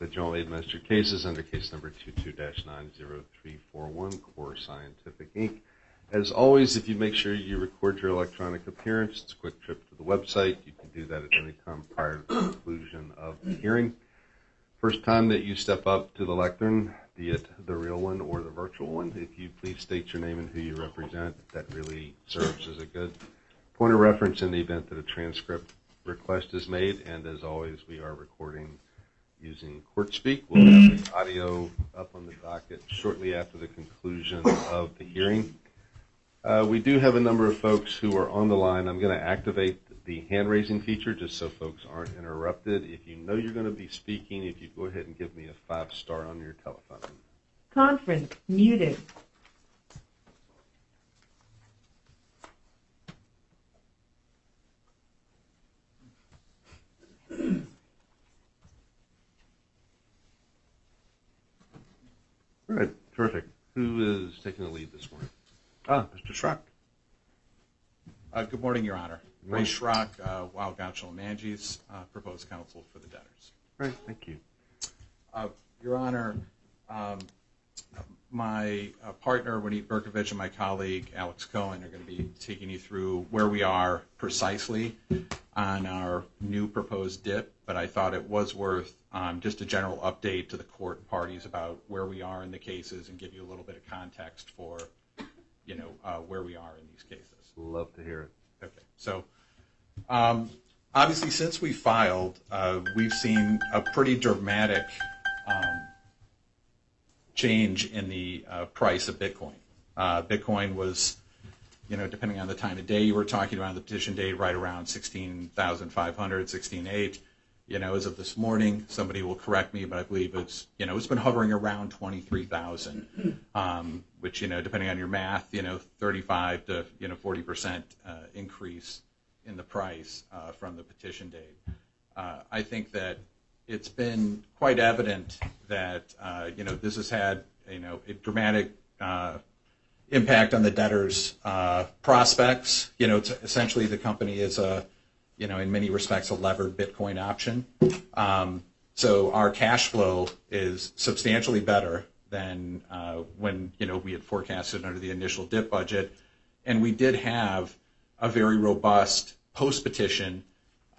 The jointly administered cases under case number 22-90341, Core Scientific, Inc. As always, if you make sure you record your electronic appearance, it's a quick trip to the website. You can do that at any time prior to the conclusion of the hearing. First time that you step up to the lectern, be it the real one or the virtual one, if you please state your name and who you represent, that really serves as a good point of reference in the event that a transcript request is made. And as always, we are recording using CourtSpeak. We'll have the audio up on the docket shortly after the conclusion of the hearing. Uh, we do have a number of folks who are on the line. I'm going to activate the hand-raising feature just so folks aren't interrupted. If you know you're going to be speaking, if you go ahead and give me a five-star on your telephone. Conference muted. All right, terrific. Who is taking the lead this morning? Ah, Mr. Schrock. Uh, good morning, Your Honor. Ray Schrock, uh, Weil, Gotshal & Manges, uh, proposed counsel for the debtors. All right, thank you. Your Honor, um, my uh, partner, Winnie Berkovich, and my colleague, Alex Cohen, are going to be taking you through where we are precisely on our new proposed DIP, but I thought it was worth um, just a general update to the court parties about where we are in the cases and give you a little bit of context for you know, uh, where we are in these cases. Love to hear it. Okay, so um, obviously since we filed, uh, we've seen a pretty dramatic um, change in the uh, price of Bitcoin. Uh, Bitcoin was, you know, depending on the time of day you were talking about, the petition date right around $16,500, $16,800. As of this morning, somebody will correct me, but I believe it's, you know, it's been hovering around $23,000, um, which, you know, depending on your math, you know, 35 to you know, 40% uh, increase in the price from the petition date. I think that it's been quite evident that uh, this has had a dramatic uh, impact on the debtors' uh, prospects. Essentially, the company is, in many respects, a levered Bitcoin option. Um, so our cash flow is substantially better than when we had forecasted under the initial DIP budget, and we did have a very robust post-petition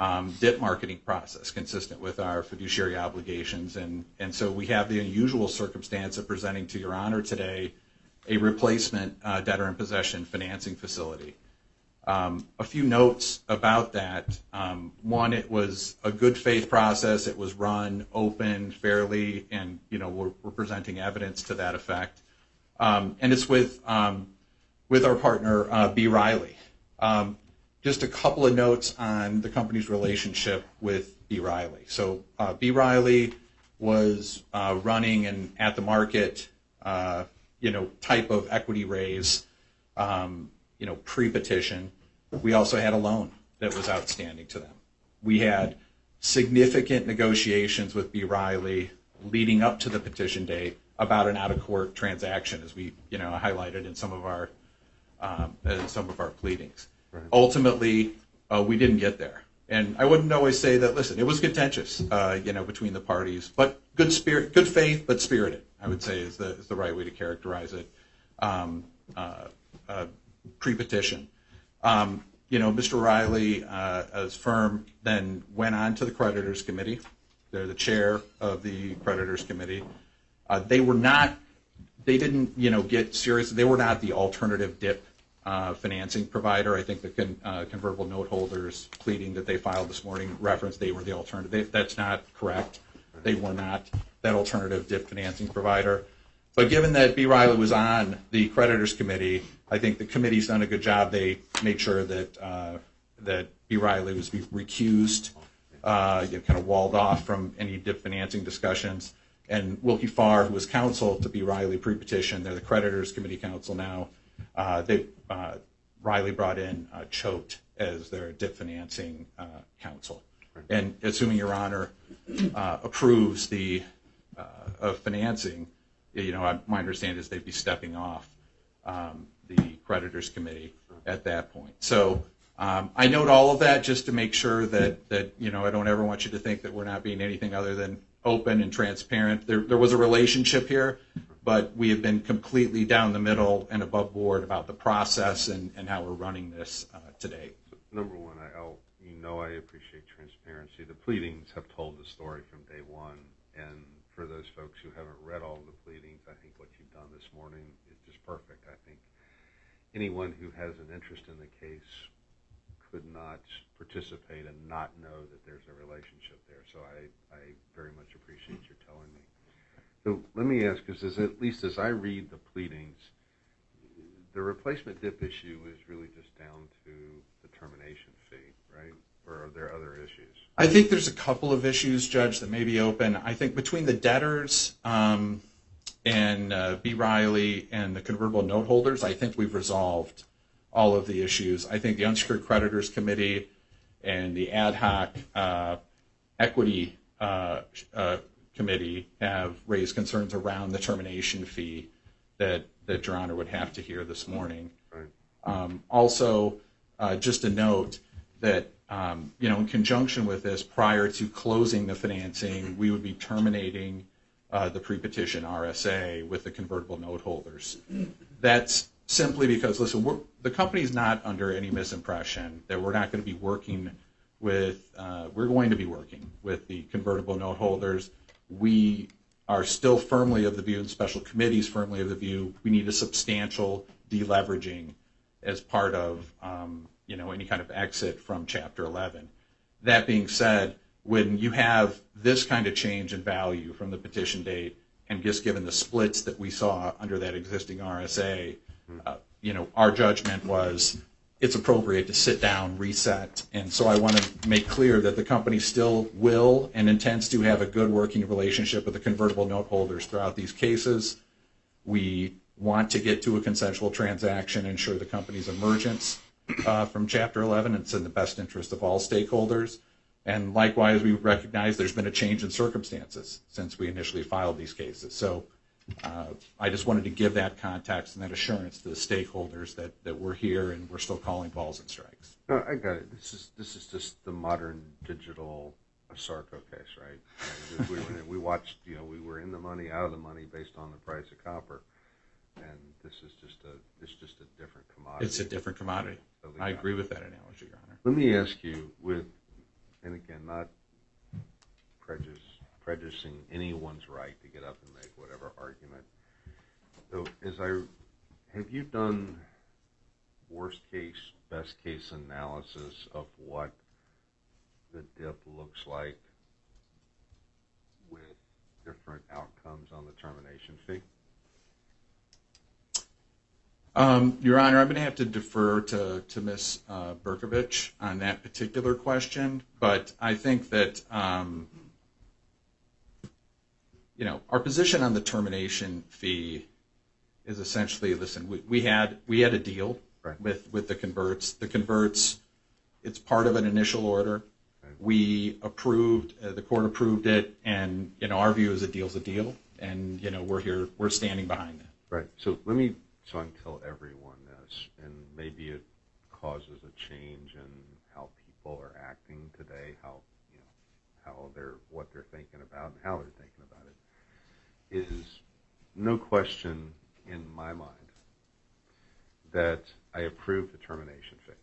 Um, DIP marketing process consistent with our fiduciary obligations, and so we have the unusual circumstance of presenting to your honor today a replacement uh, debtor-in-possession financing facility. Um, a few notes about that. Um, one, it was a good faith process. It was run open, fairly, and we're presenting evidence to that effect. And it's with our partner, uh, B. Riley. Just a couple of notes on the company's relationship with B. Riley. So B. Riley was running an at-the-market uh you know type of equity raise um you know pre-petition. We also had a loan that was outstanding to them. We had significant negotiations with B. Riley leading up to the petition date about an out-of-court transaction, as we you know highlighted in some of our pleadings. Ultimately, uh, we didn't get there. And I wouldn't always say that, listen, it was contentious uh, you know, between the parties, but good spirit good faith but spirited, I would say, is the right way to characterize it um, uh, pre-petition. Um, you know, Mr. Riley, as firm, then went on to the creditors' committee. They're the chair of the creditors' committee. They were not, they didn't, you know, get serious. They were not the alternative DIP Uh, financing provider. I think the uh, convertible note holders pleading that they filed this morning referenced they were the alternative. That's not correct. They were not that alternative DIP financing provider. But given that B. Riley was on the creditors' committee, I think the committee's done a good job. They made sure that uh, B. Riley was recused, kind of walled off from any DIP financing discussions. And Willkie Farr, who was counsel to B. Riley pre-petition, they're the creditors' committee counsel now. Uh, uh, Riley brought in uh, Choate as their DIP financing counsel. And assuming Your Honor approves the financing, you know my understanding is they'd be stepping off um, the creditors' committee at that point. So um, I note all of that just to make sure that that you know I don't ever want you to think that we're not being anything other than open and transparent. There, there was a relationship here, but we have been completely down the middle and above board about the process and, how we're running this uh, today. Number one, you know I appreciate transparency. The pleadings have told the story from day one, and for those folks who haven't read all the pleadings, I think what you've done this morning is just perfect. I think anyone who has an interest in the case could not participate and not know that there's a relationship there. So I very much appreciate your telling me. So let me ask, because at least as I read the pleadings, the replacement dip issue is really just down to the termination fee, right? Or are there other issues? I think there's a couple of issues, Judge, that may be open. I think between the debtors um, and uh, B. Riley and the convertible note holders, I think we've resolved all of the issues. I think the unsecured creditors committee and the ad hoc uh, equity uh, committee have raised concerns around the termination fee that that Your Honor would have to hear this morning. Um, also, uh, just a note that um, you know, in conjunction with this, prior to closing the financing, we would be terminating uh, the pre-petition RSA with the convertible note holders. That's simply because, listen, the company's not under any misimpression that we're not going to be working with, uh, we're going to be working with the convertible note holders. We are still firmly of the view, and special committees firmly of the view, we need a substantial deleveraging as part of um, you know any kind of exit from Chapter 11. That being said, when you have this kind of change in value from the petition date, and just given the splits that we saw under that existing RSA, uh, you know our judgment was it's appropriate to sit down, reset, and so I want to make clear that the company still will and intends to have a good working relationship with the convertible note holders throughout these cases. We want to get to a consensual transaction, ensure the company's emergence uh, from Chapter 11. It's in the best interest of all stakeholders. And likewise, we recognize there's been a change in circumstances since we initially filed these cases. So Uh, I just wanted to give that context and that assurance to the stakeholders that, that we're here and we're still calling balls and strikes. I got it. This is this is just the modern digital Asarco case, right? We, watched, you know, we were in the money, out of the money based on the price of copper, and this is just a it's just a different commodity. It's a different commodity. I agree with that analogy, Your Honor. Let me ask you, with, and again, not prejudice, prejudicing anyone's right to get up and make whatever argument. So, as I, have you done worst case, best case analysis of what the dip looks like with different outcomes on the termination fee? Um, Your Honor, I'm going to have to defer to, to Ms. Uh, Berkovich on that particular question, but I think that, um, you know, our position on the termination fee is essentially, listen, we, had, we had a deal with, with the converts. The converts, it's part of an initial order. We approved, uh, the court approved it, and, you know, our view is a deal's a deal, and, you know, we're here, we're standing behind that. Right. So let me, so I can tell everyone this, and maybe it causes a change in how people are acting today, how, you know, how they're, what they're thinking about and how they're thinking about it, is no question in my mind that I approved the termination fee.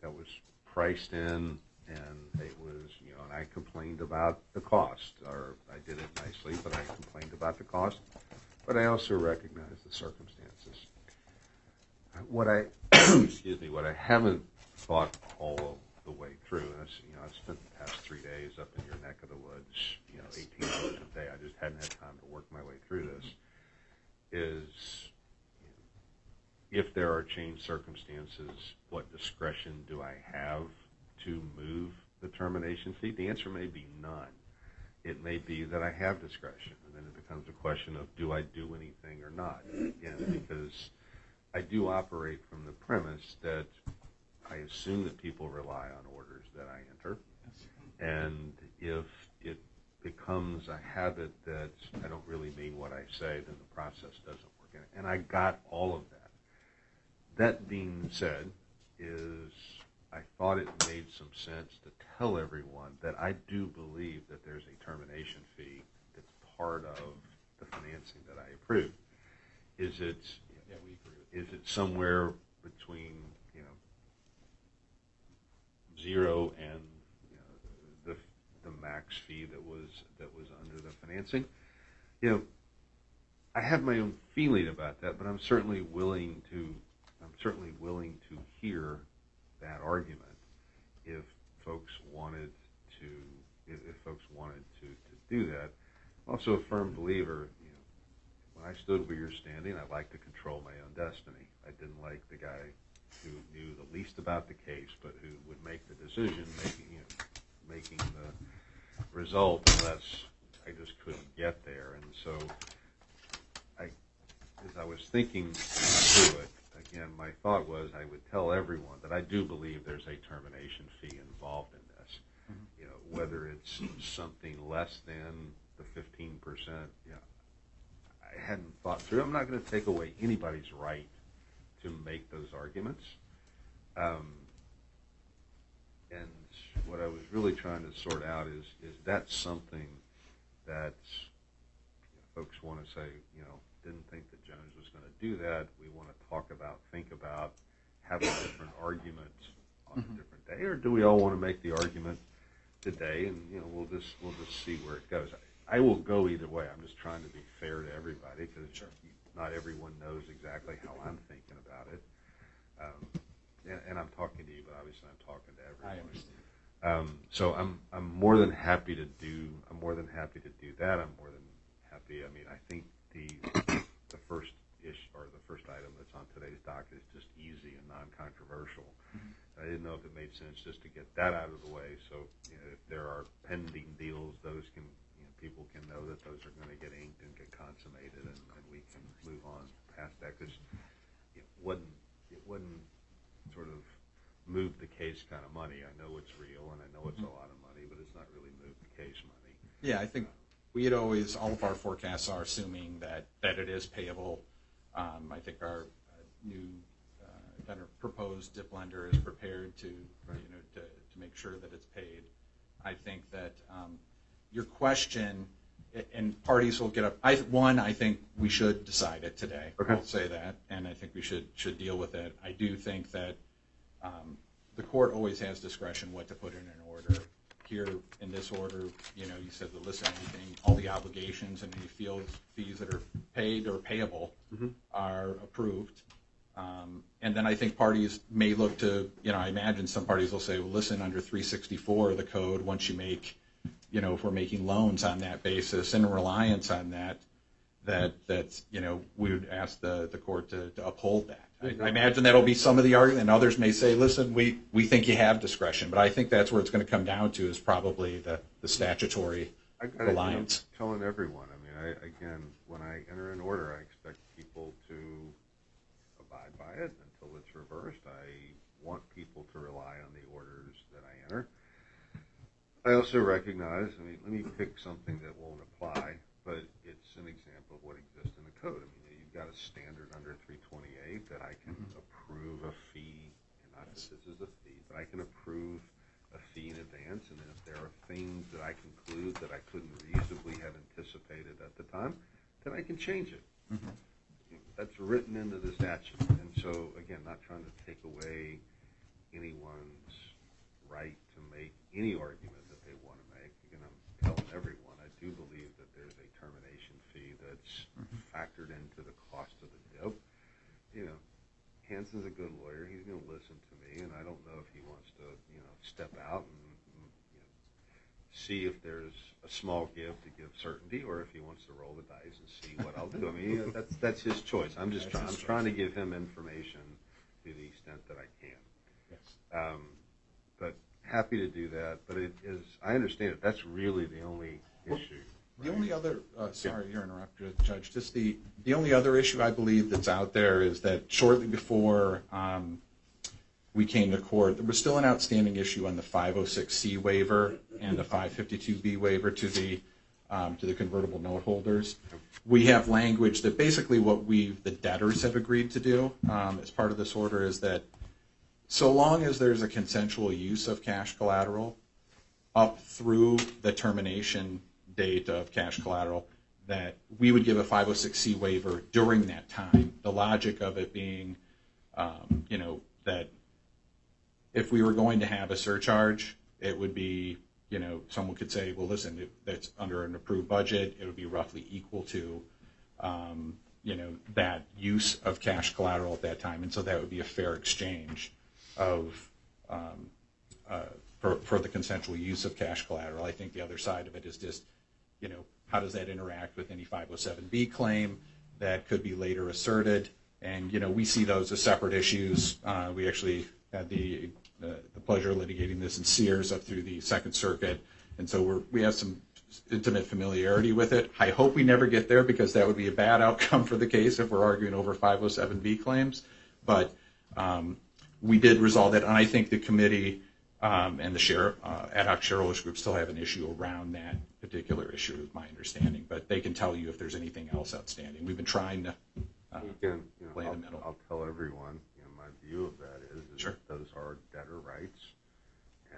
That was priced in and it was, you know, and I complained about the cost, or I did it nicely, but I complained about the cost. But I also recognized the circumstances. What I, excuse me, what I haven't thought all the way through, and it's, you know, I've spent the past three days up in your neck of the woods, you know, 18 hours a day. I just hadn't had time to work my way through this. Is if there are changed circumstances, what discretion do I have to move the termination fee? The answer may be none. It may be that I have discretion, and then it becomes a question of do I do anything or not? Again, because I do operate from the premise that I assume that people rely on orders that I enter, and if it becomes a habit that I don't really mean what I say, then the process doesn't work. And I got all of that. That being said, is I thought it made some sense to tell everyone that I do believe that there's a termination fee that's part of the financing that I approved. Is it, Yeah, we agree is it somewhere between, zero and, the, the max fee that was, that was under the financing? You know, I have my own feeling about that, but I'm certainly willing to, I'm certainly willing to hear that argument if folks wanted to, if, if folks wanted to, to do that. I'm also a firm believer, you know, when I stood where you're standing, I like to control my own destiny. I didn't like the guy who knew the least about the case, but who would make the decision, making, you know, making the result unless I just couldn't get there. And so I, as I was thinking through it, again, my thought was I would tell everyone that I do believe there's a termination fee involved in this. Mm-hmm. You know, whether it's something less than the fifteen percent, you know, I hadn't thought through. I'm not going to take away anybody's right to make those arguments. Um, and what I was really trying to sort out is, is that something that folks want to say, you know, didn't think that Jones was going to do that. We want to talk about, think about, have a different argument on a different day, or do we all want to make the argument today? And you know, we'll just we'll just see where it goes. I, I will go either way. I'm just trying to be fair to everybody because not everyone knows exactly how I'm thinking about it. Um, and, I'm talking to you, but obviously I'm talking to everyone. I understand. Um, so I'm I'm more than happy to do I'm more than happy to do that. I'm more than happy. I mean, I think the the first ish or the first item that's on today's docket is just easy and non-controversial. I didn't know if it made sense just to get that out of the way. So you know, if there are pending deals, those can people can know that those are going to get inked and get consummated, and, and we can move on past that because it wouldn't it wouldn't sort of move the case kind of money. I know it's real and I know it's a lot of money, but it's not really move the case money. Yeah, I think we had always, all of our forecasts are assuming that, that it is payable. Um, I think our uh, new, uh, kind of proposed dip lender is prepared to, you know, to, to make sure that it's paid. I think that, um, your question, and parties will get up, one, I think we should decide it today. I'll say that, and I think we should, should deal with it. I do think that, um, the court always has discretion what to put in an order. Here, in this order, you know, you said to listen, everything, all the obligations and any fees that are paid or payable are approved. Um, and then I think parties may look to, you know, I imagine some parties will say, well, listen, under three sixty-four of the code, once you make, you know, if we're making loans on that basis and reliance on that, that, you know, we would ask the, the court to, to uphold that. I imagine that'll be some of the argument, and others may say, listen, we, we think you have discretion, but I think that's where it's gonna come down to is probably the, the statutory I got it, you reliance. telling everyone. I mean, again, when I enter an order, I expect people to abide by it until it's reversed. I want people to rely on the orders that I enter. I also recognize, I mean, let me pick something that won't apply, but it's an example of what exists in the code. I mean, you've got a standard under three twenty-eight that I can mm-hmm. approve a fee, and not that this is a fee, but I can approve a fee in advance, and then if there are things that I conclude that I couldn't reasonably have anticipated at the time, then I can change it. Mm-hmm. That's written into the statute, and so, again, not trying to take away anyone's right to make any argument that they want to make. Again, I'm telling everyone, I do believe that there's a termination fee that's factored into the cost of the dip. You know, Hansen's a good lawyer, he's gonna listen to me, and I don't know if he wants to, you know, step out and, and, you know, see if there's a small give to give certainty, or if he wants to roll the dice and see what I'll do. I mean, you know, that's, that's his choice. I'm just trying, I'm his trying to give him information to the extent that I can. Yes. Um, but happy to do that, but it is, I understand it, that's really the only issue. The only other, uh, sorry, you're interrupted, Judge, just the, the only other issue I believe that's out there is that shortly before, um, we came to court, there was still an outstanding issue on the five oh six C waiver and the five fifty-two B waiver to the, um, to the convertible note holders. We have language that basically what we, the debtors have agreed to do, um, as part of this order is that so long as there's a consensual use of cash collateral, up through the termination date of cash collateral, that we would give a 506C waiver during that time. The logic of it being, um, you know, that if we were going to have a surcharge, it would be, you know, someone could say, well, listen, that's under an approved budget, it would be roughly equal to, um, you know, that use of cash collateral at that time. And so that would be a fair exchange um, uh, for the consensual use of cash collateral. I think the other side of it is just, you know, how does that interact with any 507B claim that could be later asserted? And, you know, we see those as separate issues. Uh, we actually had the, uh, the pleasure of litigating this in Sears up through the Second Circuit. And so we have some intimate familiarity with it. I hope we never get there because that would be a bad outcome for the case if we're arguing over 507B claims. But um, we did resolve that, and I think the committee and the share, uh, ad hoc shareholders group still have an issue around that particular issue, is my understanding. But they can tell you if there's anything else outstanding. We've been trying to. Uh, Play the middle. I'll tell everyone, my view of that is, is that those are debtor rights.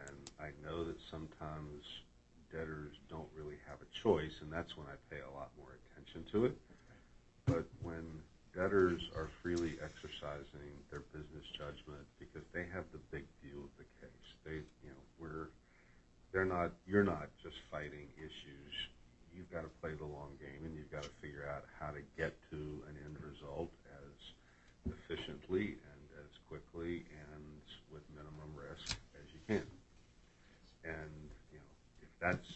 And I know that sometimes debtors don't really have a choice, and that's when I pay a lot more attention to it. But when debtors are freely exercising their business judgment because they have the big view of you know, we're, they're not, you're not just fighting issues. You've got to play the long game and you've got to figure out how to get to an end result as efficiently and as quickly and with minimum risk as you can. And, you know, if that's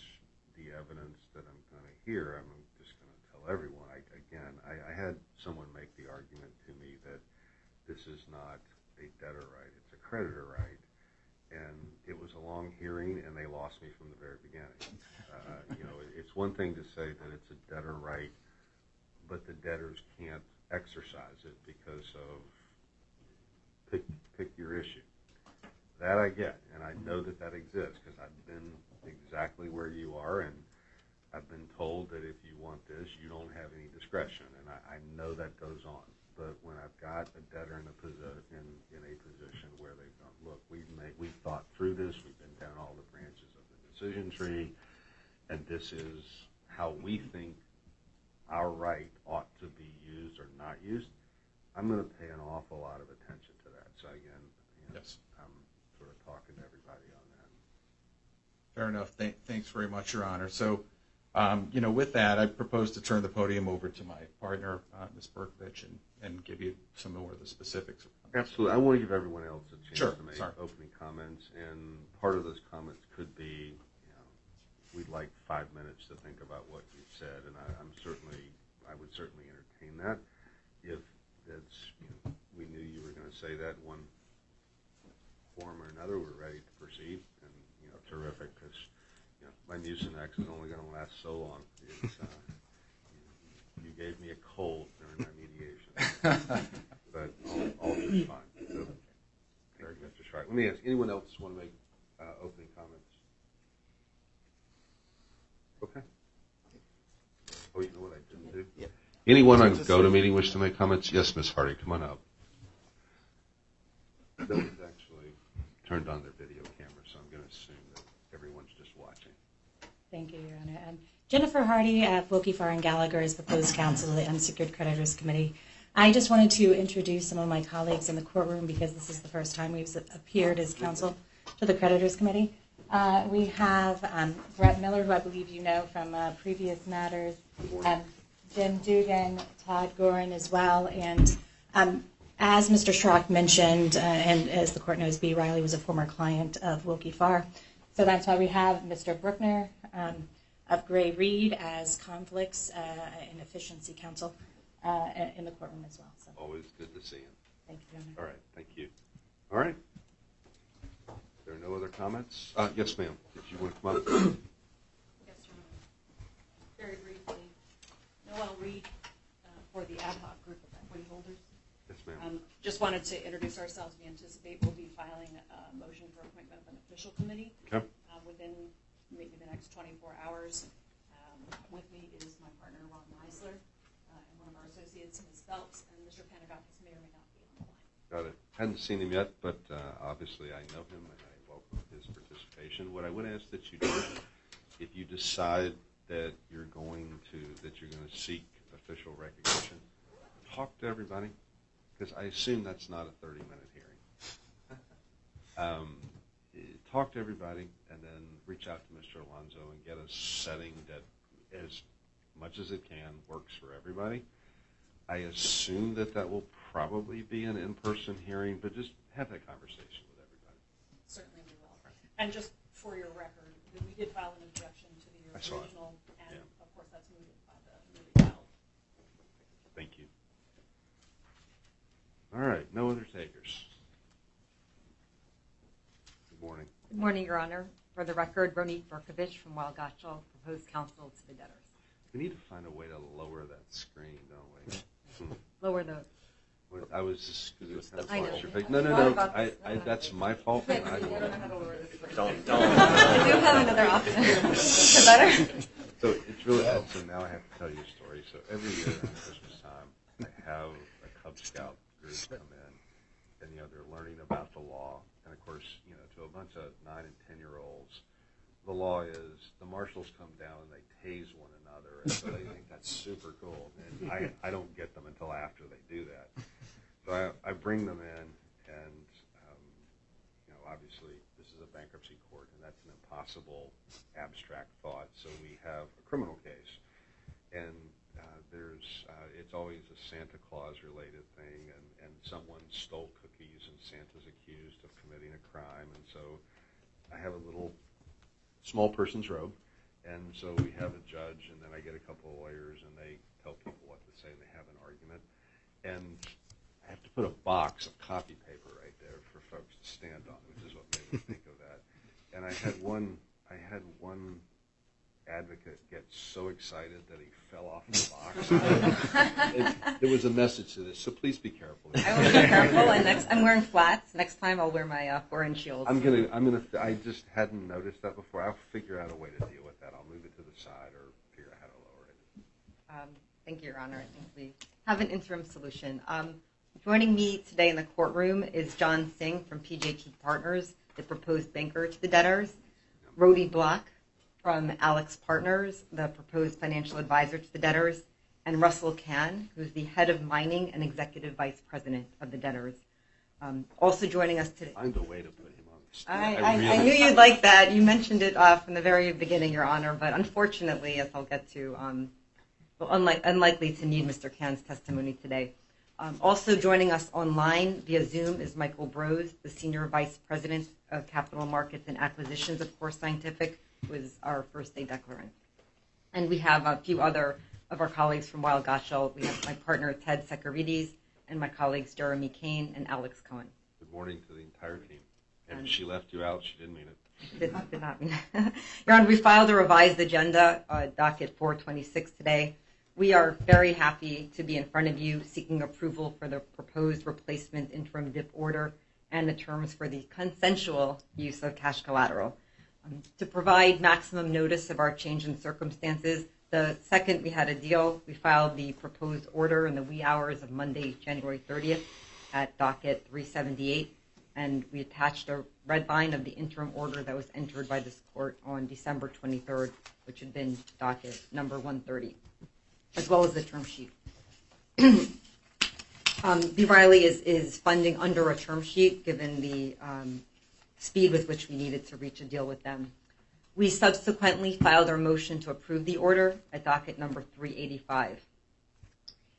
the evidence that I'm going to hear, I'm just going to tell everyone. Again, I had someone make the argument to me that this is not a debtor right, it's a creditor right. And it was a long hearing, and they lost me from the very beginning. Uh, you know, it's one thing to say that it's a debtor right, but the debtors can't exercise it because of pick your issue. That I get, and I know that that exists because I've been exactly where you are, and I've been told that if you want this, you don't have any discretion, and I know that goes on. But when I've got a debtor in a posi- in, in a position where they've gone, look, we've made, we've thought through this, we've been down all the branches of the decision tree, and this is how we think our right ought to be used or not used, I'm going to pay an awful lot of attention to that. So again, you know, Yes. I'm sort of talking to everybody on that. Fair enough. Thank- Thanks very much, Your Honor. So, you know, with that, I propose to turn the podium over to my partner, uh, Ms. Berkovich, and, and give you some more of the specifics. Absolutely. I want to give everyone else a chance to make opening comments, and part of those comments could be, you know, we'd like five minutes to think about what you've said, and I, I'm certainly, I would certainly entertain that if you we knew you were going to say that in one form or another, we're ready to proceed, and, you know, terrific, because, you my Mucinex is only going to last so long. Uh, you- you gave me a cold during my mediation but all, all is fine. So, Very good, Mr. Schreiber. Let me ask, anyone else want to make uh, opening comments? Okay. Oh, you know what I didn't do? Yep. Anyone on GoToMeeting wish to make comments? Yes, Ms. Hardy, come on up. No one's actually turned on their video camera, so I'm going to assume that everyone's just watching. Thank you, Your Honor. Um, Jennifer Hardy of Willkie Farr and Gallagher is proposed counsel of the Unsecured Creditors Committee. I just wanted to introduce some of my colleagues in the courtroom because this is the first time we've appeared as counsel to the Creditors Committee. Uh, we have um, Brett Miller, who I believe you know from uh, previous matters, um, Jim Dugan, Todd Goren as well, and as Mr. Schrock mentioned, uh, and as the court knows, B. Riley was a former client of Willkie Farr. So that's why we have Mr. Brookner um, of Gray Reed as conflicts uh, and efficiency counsel uh, in the courtroom as well. So Always good to see you. thank you, Your Honor. All right, thank you. All right. There are no other comments? Uh, Yes, ma'am. Did you want to come up? Yes, Your Honor. Very briefly, Noelle Reed uh, for the ad hoc group of equity holders. Yes, ma'am. Just wanted to introduce ourselves. We anticipate we'll be filing a motion for appointment of an official committee Okay. uh, within maybe the next 24 hours. Um, With me is my partner, Ron Meisler, uh, and one of our associates, Ms. Phelps, and Mr. Panagakis may or may not be on the line. Got it. Hadn't seen him yet, but uh, obviously I know him and I welcome his participation. What I would ask that you do, if you decide that you're going to, that you're going to seek official recognition, talk to everybody, because I assume that's not a 30-minute hearing. Um, Talk to everybody, and then reach out to Mr. Alonzo and get a setting that, as much as it can, works for everybody. I assume that that will probably be an in-person hearing, but just have that conversation with everybody. Certainly we will. And just for your record, we did file an objection to the original, and Yeah. of course, that's mooted by the newly filed. Thank you. All right, no other takers. Good morning. Good morning, Your Honor. For the record, Ronit Berkovich from Weil Gotshal, proposed counsel to the debtors. We need to find a way to lower that screen, don't we? Hmm. Lower the, I was just, because it was kind of I know. No, no, no, I, that's my fault. I I don't know how don't- to lower the screen. Don't, don't. I do have another option. Is it better? So it's really, so now I have to tell you a story. So every year around Christmas time, I have a Cub Scout group come in, and, you know, they're learning about the law. And of course, you know, to a bunch of nine and 10-year-olds, the law is the marshals come down and they tase one another, and so they think that's super cool. And I, I don't get them until after they do that. So I, bring them in, and um, you know, obviously this is a bankruptcy court, and that's an impossible abstract thought. So we have a criminal case, and uh, there's uh, it's always a Santa Claus related thing, and someone stole cookies, and Santa's accused of committing a crime, and so I have a little small person's robe. And so we have a judge, and then I get a couple of lawyers, and they tell people what to say, and they have an argument. And I have to put a box of copy paper right there for folks to stand on, which is what made me think of that. And I had one, I had one advocate get so excited that he fell off the box. There was a message to this, so please be careful. I will be careful, and next, I'm wearing flats. Next time I'll wear my uh, four-inch heels. I'm gonna, I'm gonna, I just hadn't noticed that before. I'll figure out a way to deal with that. I'll move it to the side or figure out how to lower it. Um, Thank you, Your Honor. I think we have an interim solution. Um, Joining me today in the courtroom is John Singh from PJT Partners, the proposed banker to the debtors, Rhodey Block from AlixPartners, the proposed financial advisor to the debtors, and Russell Cann, who's the head of mining and executive vice president of the debtors. Um, Also joining us today. Find a way to put him on the stand. I, I, I really- knew you'd like that. You mentioned it uh, from the very beginning, Your Honor, but unfortunately, as I'll get to, um, unlikely to need Mr. Cann's testimony today. Um, also joining us online via Zoom is Michael Bros, the Senior Vice President of Capital Markets and Acquisitions at Core Scientific, is our first day declarant. And we have a few other of our colleagues from Weil Gotshal. We have my partner Ted Tsekerides and my colleagues Jeremy Kane and Alex Cohen. Good morning to the entire team. And she left you out, she didn't mean it. Did, did not mean. Your Honor, we filed a revised agenda, uh, docket 426 today. We are very happy to be in front of you seeking approval for the proposed replacement interim dip order and the terms for the consensual use of cash collateral. To provide maximum notice of our change in circumstances, the second we had a deal, we filed the proposed order in the wee hours of Monday, January 30th at docket 378 and we attached a red line of the interim order that was entered by this court on December 23rd, which had been docket number 130, as well as the term sheet. um, B. Riley is, is funding under a term sheet given the um, speed with which we needed to reach a deal with them. We subsequently filed our motion to approve the order at docket number 385.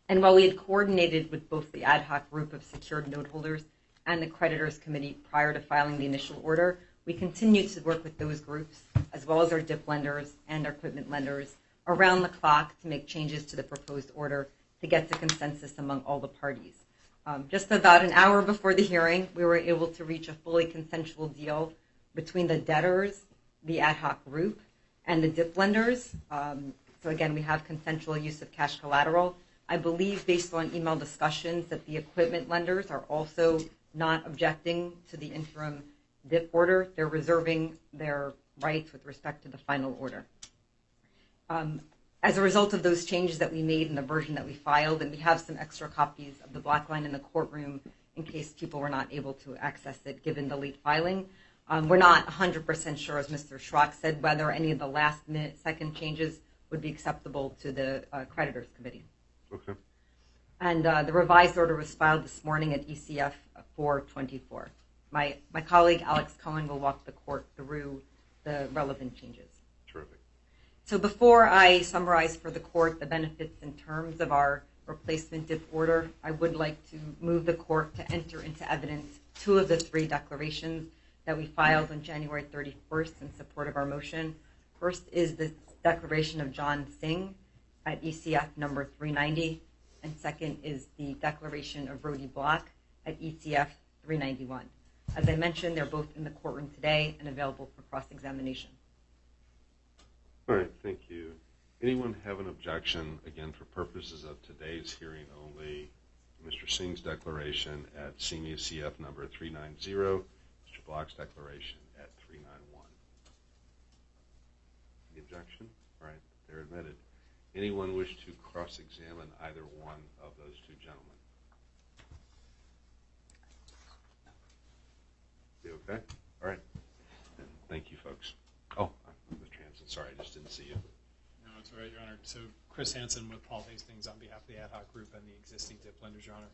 And while we had coordinated with both the ad hoc group of secured note holders and the creditors committee prior to filing the initial order, we continued to work with those groups, as well as our DIP lenders and our equipment lenders, around the clock to make changes to the proposed order to get to consensus among all the parties. Um, just about an hour before the hearing, we were able to reach a fully consensual deal between the debtors, the ad hoc group, and the DIP lenders. Um, so again, we have consensual use of cash collateral. I believe, based on email discussions, that the equipment lenders are also not objecting to the interim DIP order. They're reserving their rights with respect to the final order. As a result of those changes that we made in the version that we filed, and we have some extra copies of the black line in the courtroom in case people were not able to access it given the late filing. Um, we're not 100% sure, as Mr. Schrock said, whether any of the last minute second changes would be acceptable to the uh, creditors committee. Okay. And uh, the revised order was filed this morning at ECF 424. My, my colleague Alex Cohen will walk the court through the relevant changes. So before I summarize for the court the benefits and terms of our replacement dip order, I would like to move the court to enter into evidence two of the three declarations that we filed on January 31st in support of our motion. First is the declaration of John Singh at ECF number 390, and second is the declaration of Rhodey Block at ECF 391. As I mentioned, they're both in the courtroom today and available for cross-examination. All right, thank you. Anyone have an objection, again, for purposes of today's hearing only, Mr. Singh's declaration at senior CF number 390, Mr. Block's declaration at 391? Any objection? All right, they're admitted. Anyone wish to cross-examine either one of those two gentlemen? You okay? All right. Thank you, folks. Oh, sorry, I just didn't see you. No, it's all right, Your Honor. So Kris Hansen with Paul Hastings on behalf of the ad hoc group and the existing dip lenders, Your Honor.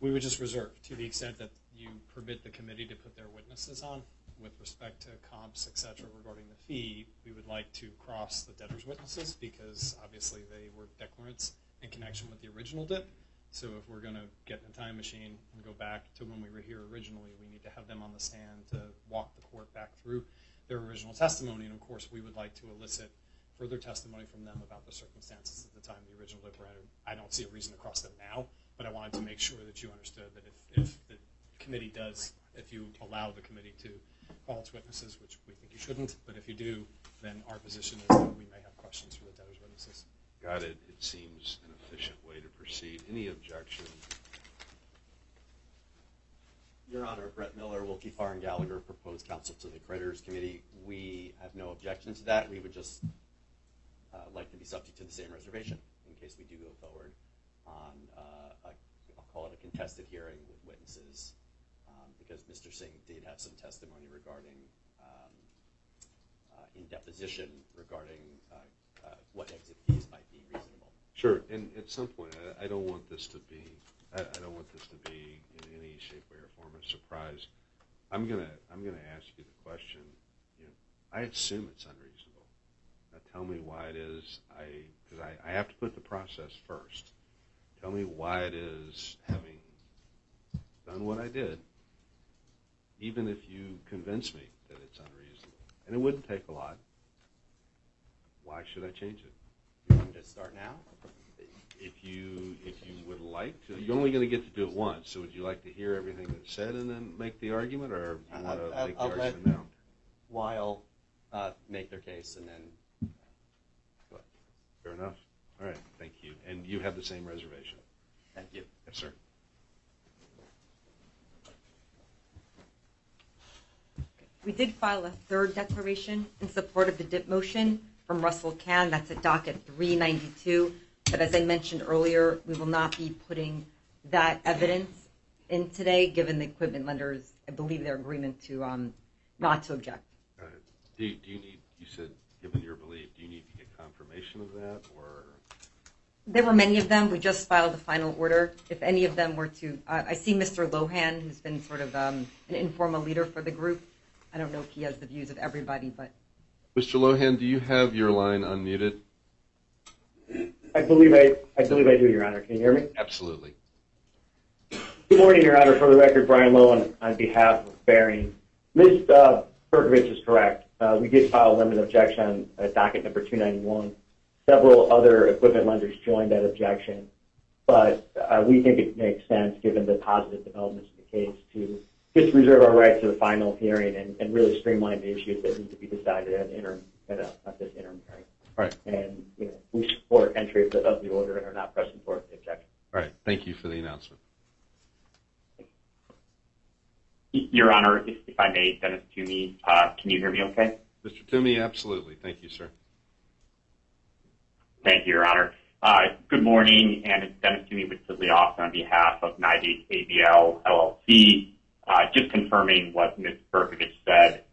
We would just reserve, to the extent that you permit the committee to put their witnesses on with respect to comps, et cetera, regarding the fee, we would like to cross the debtors' witnesses because obviously they were declarants in connection with the original dip. So if we're going to get in a time machine and go back to when we were here originally, we need to have them on the stand to walk the court back through their original testimony. And of course, we would like to elicit further testimony from them about the circumstances at the time the original entered. I don't see a reason to cross them now, but I wanted to make sure that you understood that if the committee does, if you allow the committee to call its witnesses, which we think you shouldn't, but if you do, then our position is that we may have questions for the debtors' witnesses. Got it. It seems an efficient way to proceed. Any objection? Your Honor, Brett Miller, Willkie Farr and Gallagher, proposed counsel to the creditors committee. We have no objection to that. We would just uh, like to be subject to the same reservation in case we do go forward on, uh, a, I'll call it a contested hearing with witnesses, um, because Mr. Singh did have some testimony regarding, um, uh, in deposition regarding what exit fees might be reasonable. Sure. And at some point, I don't want this to be, I, I don't want this to be in any shape, way, or form a surprise. I'm gonna, I'm gonna ask you the question. You know, I assume it's unreasonable. Now, tell me why it is. I, because I, I have to put the process first. Tell me why it is, having done what I did, even if you convince me that it's unreasonable, and it wouldn't take a lot. Why should I change it? You want me to start now? If you if you would like to, you're only going to get to do it once. So would you like to hear everything that's said and then make the argument, or do you want to I'll- make the let- argument now? While uh, make their case and then go ahead. Fair enough. All right. Thank you. And you have the same reservation. Thank you. Yes, sir. We did file a third declaration in support of the DIP motion from Russell Cann. That's at docket 392. But as I mentioned earlier, we will not be putting that evidence in today, given the equipment lenders, I believe their agreement to um, not to object. Do, you- need? You said, given your belief, do you need to get confirmation of that, or There were many of them. We just filed the final order. If any of them were to, uh, I see Mr. Lohan, who's been sort of um, an informal leader for the group. I don't know if he has the views of everybody, but Mr. Lohan, do you have your line unmuted? I believe I, I believe I do, Your Honor. Can you hear me? Absolutely. Good morning, Your Honor. For the record, Brian Lohan on behalf of Bearing. Ms. Uh, Berkovich is correct. Uh, we did file a limited objection at docket number 291. Several other equipment lenders joined that objection, but uh, we think it makes sense, given the positive developments in the case, to just reserve our right to the final hearing and, and really streamline the issues that need to be decided at interim, at this interim hearing. All right. And you know, we support entry of the, of the order and are not pressing for the objection. All right. Thank you for the announcement. Your Honor, if, if I may, Dennis Twomey, uh, can you hear me okay? Mr. Twomey, absolutely. Thank you, sir. Thank you, Your Honor. Uh, good morning, and it's Dennis Twomey with Sidley Austin on behalf of NYDIG ABL LLC. Uh, just confirming what Ms. Berkovich said,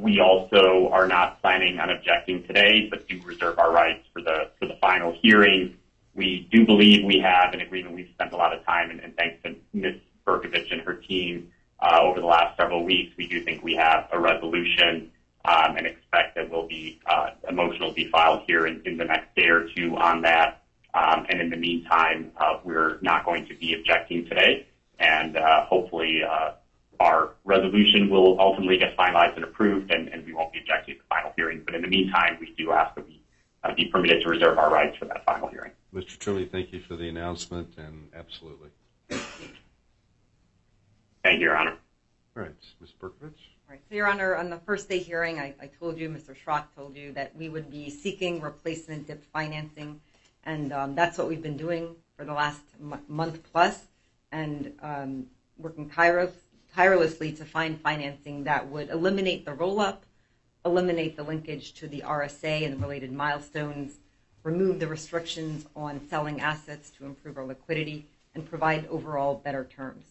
we also are not planning on objecting today, but do reserve our rights for the for the final hearing. We do believe we have an agreement. We've spent a lot of time, and, thanks to Ms. Berkovich and her team uh, over the last several weeks, we do think we have a resolution um, and expect that we'll be uh, a motion will be filed here in, in the next day or two on that. Um, and in the meantime, uh, we're not going to be objecting today, and uh, hopefully uh, our resolution will ultimately get finalized and approved, and, and we won't be objecting to the final hearing. But in the meantime, we do ask that we uh, be permitted to reserve our rights for that final hearing. Mr. Trimley, thank you for the announcement, and absolutely. Thank you, Your Honor. All right, Ms. Berkovich? Right. So, Your Honor, on the first day hearing, I, I told you, Mr. Schrock told you, that we would be seeking replacement DIP financing, and um, that's what we've been doing for the last m- month plus, and um, working tireless, tirelessly to find financing that would eliminate the roll-up, eliminate the linkage to the RSA and related milestones, remove the restrictions on selling assets to improve our liquidity, and provide overall better terms.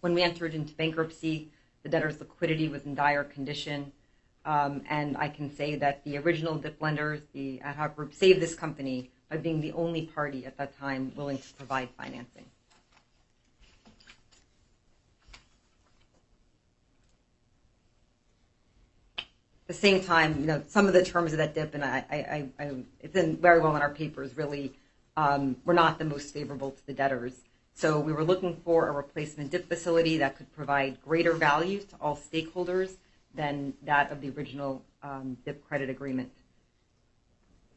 When we entered into bankruptcy, the debtor's liquidity was in dire condition. Um, and I can say that the original DIP lenders, the ad hoc group, saved this company by being the only party at that time willing to provide financing. The same time, you know, some of the terms of that DIP, and it's very well in our papers, really um, were not the most favorable to the debtors. So we were looking for a replacement DIP facility that could provide greater value to all stakeholders than that of the original um, DIP credit agreement.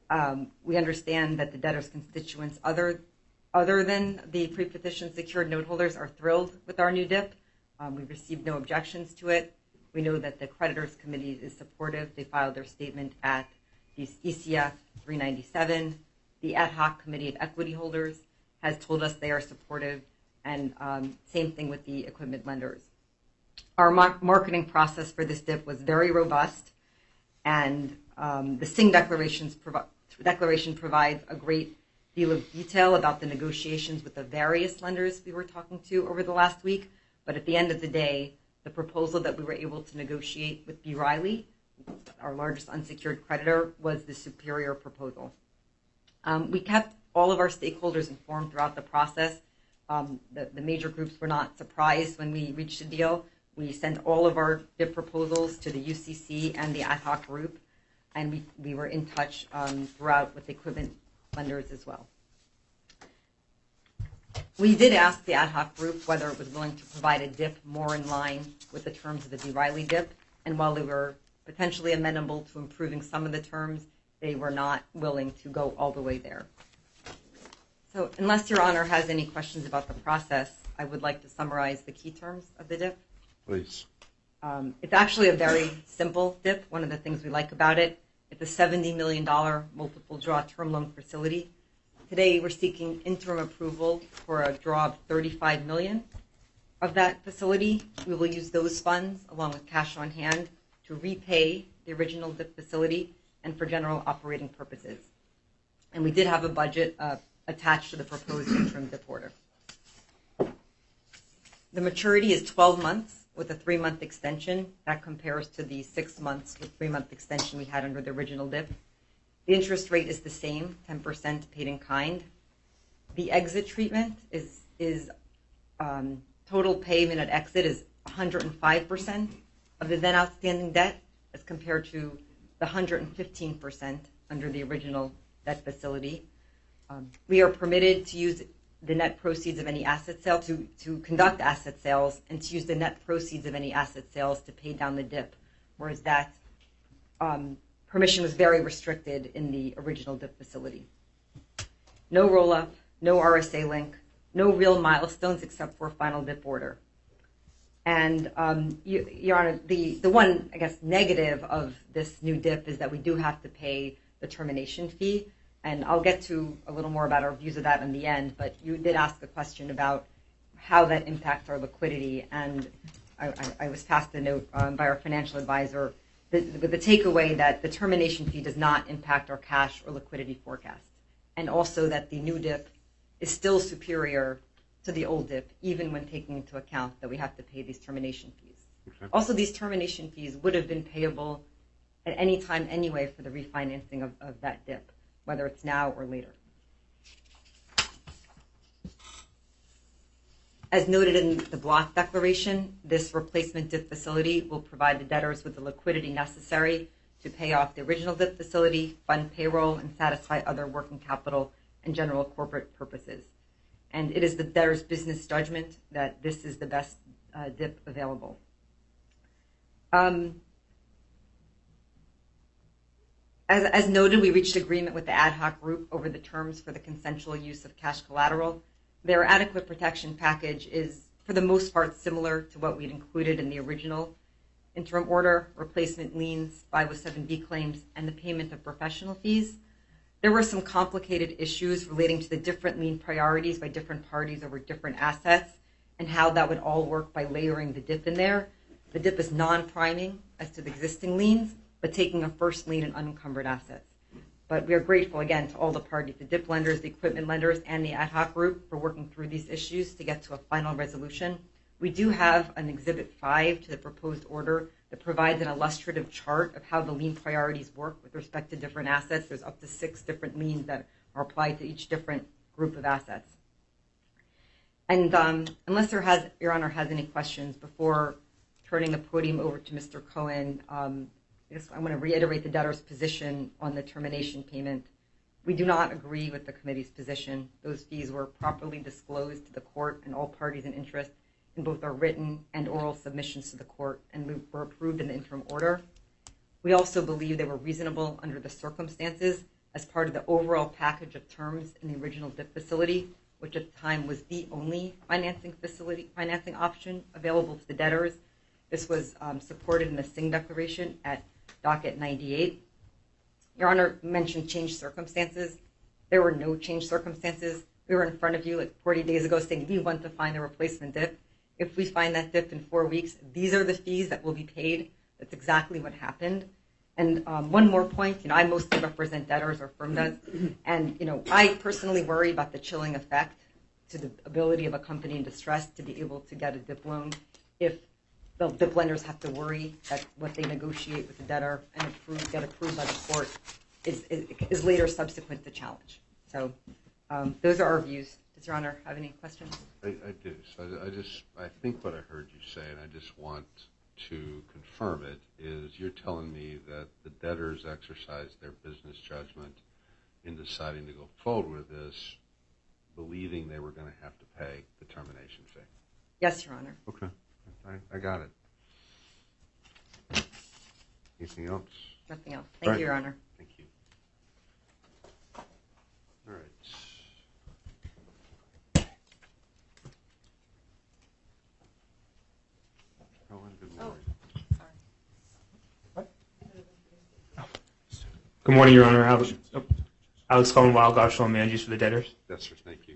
Um, we understand that the debtor's constituents, other other than the pre-petition secured note holders, are thrilled with our new DIP. Um, we received no objections to it. We know that the creditors committee is supportive. They filed their statement at the ECF 397. The ad hoc committee of equity holders has told us they are supportive, and um, same thing with the equipment lenders. Our mar- marketing process for this dip was very robust, and um, the Singh declaration provides a great deal of detail about the negotiations with the various lenders we were talking to over the last week. But at the end of the day, the proposal that we were able to negotiate with B. Riley, our largest unsecured creditor, was the superior proposal. Um, we kept all of our stakeholders informed throughout the process. Um, the, major groups were not surprised when we reached a deal. We sent all of our DIP proposals to the UCC and the ad hoc group, and we, we were in touch um, throughout with the equipment lenders as well. We did ask the ad hoc group whether it was willing to provide a DIP more in line with the terms of the B. Riley DIP, and while they were potentially amenable to improving some of the terms, they were not willing to go all the way there. So unless Your Honor has any questions about the process, I would like to summarize the key terms of the DIP. Please. Um, it's actually a very simple DIP. One of the things we like about it, it's a $70 million multiple draw term loan facility. Today, we're seeking interim approval for a draw of 35 million of that facility. We will use those funds along with cash on hand to repay the original DIP facility and for general operating purposes. And we did have a budget uh, attached to the proposed interim DIP order. The maturity is 12 months with a three-month extension. That compares to the six months with three-month extension we had under the original DIP. The interest rate is the same, 10% paid in kind. The exit treatment is um, total payment at exit is 105% of the then outstanding debt as compared to the 115% under the original debt facility. Um, we are permitted to use the net proceeds of any asset sale to, to conduct asset sales and to use the net proceeds of any asset sales to pay down the dip, whereas that um, permission was very restricted in the original dip facility. No roll up, no RSA link, no real milestones except for final dip order. And um, Your Honor, the, one, I guess, negative of this new dip is that we do have to pay the termination fee. And I'll get to a little more about our views of that in the end, but you did ask a question about how that impacts our liquidity. And I, was passed a note um, by our financial advisor with the takeaway that the termination fee does not impact our cash or liquidity forecast. And also that the new dip is still superior to the old dip, even when taking into account that we have to pay these termination fees. Also, these termination fees would have been payable at any time anyway for the refinancing of, of that dip, whether it's now or later. As noted in the block declaration, this replacement DIP facility will provide the debtors with the liquidity necessary to pay off the original DIP facility, fund payroll, and satisfy other working capital and general corporate purposes. And it is the debtor's business judgment that this is the best uh, DIP available. Um, as, as noted, we reached agreement with the ad hoc group over the terms for the consensual use of cash collateral. Their adequate protection package is, for the most part, similar to what we'd included in the original interim order, replacement liens, 507B claims, and the payment of professional fees. There were some complicated issues relating to the different lien priorities by different parties over different assets and how that would all work by layering the DIP in there. The DIP is non-priming as to the existing liens, but taking a first lien in unencumbered assets. But we are grateful again to all the parties, the DIP lenders, the equipment lenders, and the ad hoc group for working through these issues to get to a final resolution. We do have an Exhibit 5 to the proposed order that provides an illustrative chart of how the lien priorities work with respect to different assets. There's up to six different liens that are applied to each different group of assets. And um, unless there has, Your Honor has any questions before turning the podium over to Mr. Cohen, um, I want to reiterate the debtor's position on the termination payment. We do not agree with the committee's position. Those fees were properly disclosed to the court and all parties in interest in both our written and oral submissions to the court, and were approved in the interim order. We also believe they were reasonable under the circumstances as part of the overall package of terms in the original DIP facility, which at the time was the only financing facility financing option available to the debtors. This was um, supported in the Singh Declaration at docket 98. Your Honor mentioned changed circumstances. There were no changed circumstances. We were in front of you like 40 days ago saying we want to find a replacement dip. If we find that dip in four weeks, these are the fees that will be paid. That's exactly what happened. And um, one more point, you know, I mostly represent debtors, or firm does, and you know, I personally worry about the chilling effect to the ability of a company in distress to be able to get a dip loan if the lenders have to worry that what they negotiate with the debtor and get approved by the court is, later subsequent to challenge. So um, those are our views. Does Your Honor have any questions? I, do. I, I just, I think what I heard you say, and I just want to confirm it, is you're telling me that the debtors exercised their business judgment in deciding to go forward with this, believing they were going to have to pay the termination fee. Yes, Your Honor. Okay, I, I got it. Anything else? Nothing else. Thank you, Your Honor. Thank you. All right. Cohen, good morning. Good morning, Your Honor. Alex, oh, Alex Cohen, Weil Gotshal, and Manges for the debtors. Yes, sir, thank you.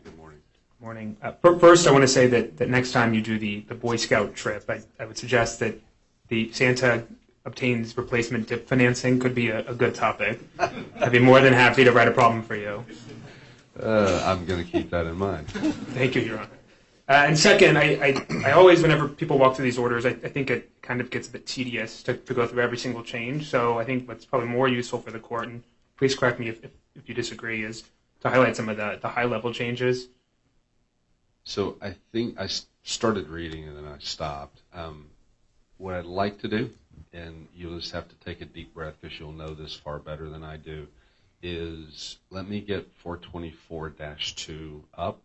Morning. Uh, first, I want to say that, that next time you do the, the Boy Scout trip, I, I would suggest that the Santa obtains replacement dip financing could be a, a good topic. I'd be more than happy to write a problem for you. Uh, I'm going to keep that in mind. Thank you, Your Honor. Uh, and second, I, I, I always, whenever people walk through these orders, I, I think it kind of gets a bit tedious to, to go through every single change. So I think what's probably more useful for the court, and please correct me if, if, if you disagree, is to highlight some of the, the high level changes. So I think I started reading and then I stopped. Um, what I'd like to do, and you'll just have to take a deep breath because you'll know this far better than I do, is let me get 424-2 up,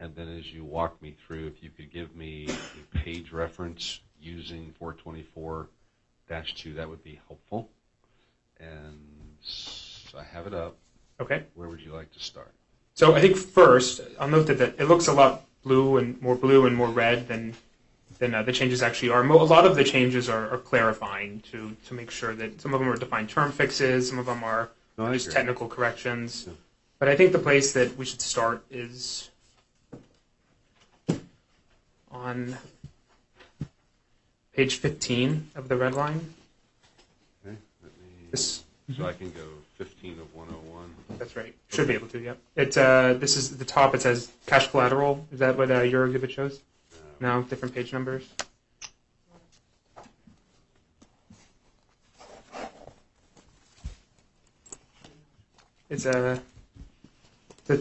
and then as you walk me through, if you could give me a page reference using 424-2, that would be helpful. And so I have it up. Okay. Where would you like to start? So I think first, I'll note that the, it looks a lot blue and more blue and more red than than uh, the changes actually are. Mo- a lot of the changes are, are clarifying to to make sure that some of them are defined term fixes, some of them are No, just agree. technical corrections. Yeah. But I think the place that we should start is on page 15 of the red line. Okay, let me, This, so I can go 15 of 101. That's right. Should be able to, yep. It's, uh, this is the top. It says cash collateral. Is that what uh, your exhibit shows? No, different page numbers. It's a. Uh,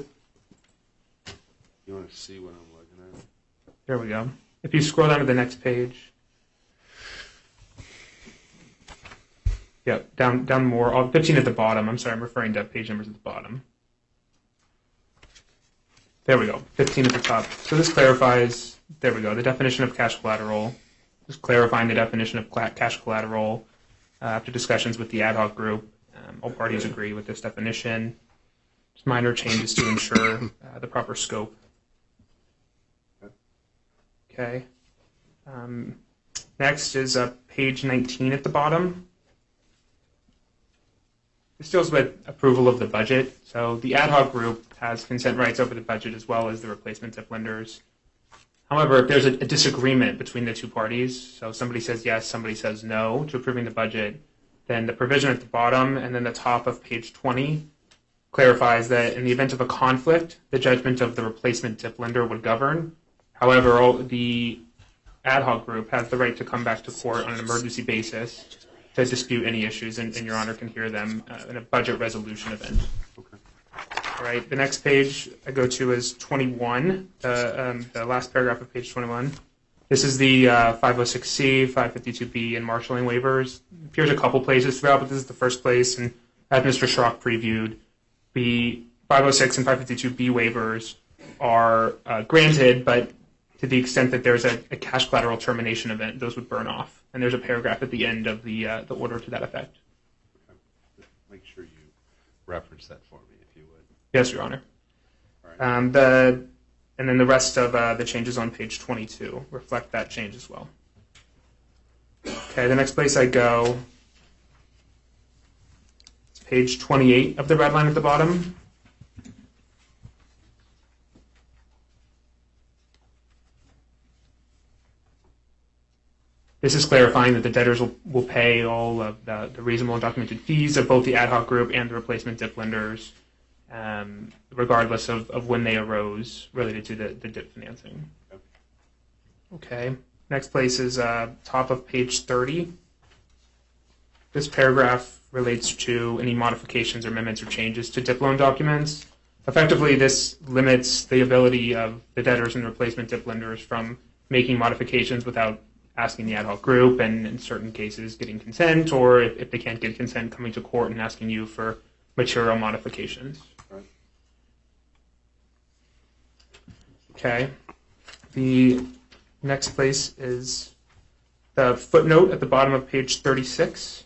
you want to see what I'm looking at? There we go. If you scroll down to the next page, Yep, down down more. Oh, 15 at the bottom. I'm sorry, I'm referring to page numbers at the bottom. There we go. 15 at the top. So this clarifies, there we go, the definition of cash collateral. Just clarifying the definition of cash collateral uh, after discussions with the ad hoc group. Um, all parties agree with this definition. Just minor changes to ensure uh, the proper scope. Okay. Um, next is uh, page 19 at the bottom. This deals with approval of the budget. So the ad hoc group has consent rights over the budget as well as the replacement of lenders. However, if there's a, a disagreement between the two parties, so somebody says yes, somebody says no to approving the budget, then the provision at the bottom and then the top of page 20 clarifies that in the event of a conflict, the judgment of the replacement dip lender would govern. However, the ad hoc group has the right to come back to court on an emergency basis to dispute any issues, and, Your Honor can hear them uh, in a budget resolution event. Okay. All right, the next page I go to is 21, the, um, the last paragraph of page 21. This is the uh, 506C, 552B, and marshaling waivers. appears a couple places throughout, but this is the first place. And as Mr. Schrock previewed, the 506 and 552B waivers are uh, granted, but to the extent that there's a, a cash collateral termination event, those would burn off. And there's a paragraph at the end of the uh, the order to that effect. Make sure you reference that for me, if you would. Yes, Your Honor. Um, the and then the rest of uh, the changes on page 22 reflect that change as well. Okay, the next place I go is page 28 of the red line at the bottom. This is clarifying that the debtors will, will pay all of the, the reasonable and documented fees of both the ad hoc group and the replacement dip lenders, um, regardless of, of when they arose related to the, the dip financing. Okay. Next place is uh, top of page 30. This paragraph relates to any modifications or amendments or changes to dip loan documents. Effectively, this limits the ability of the debtors and replacement dip lenders from making modifications without asking the ad hoc group and in certain cases getting consent or if, if they can't get consent coming to court and asking you for material modifications. Okay. The next place is the footnote at the bottom of page 36.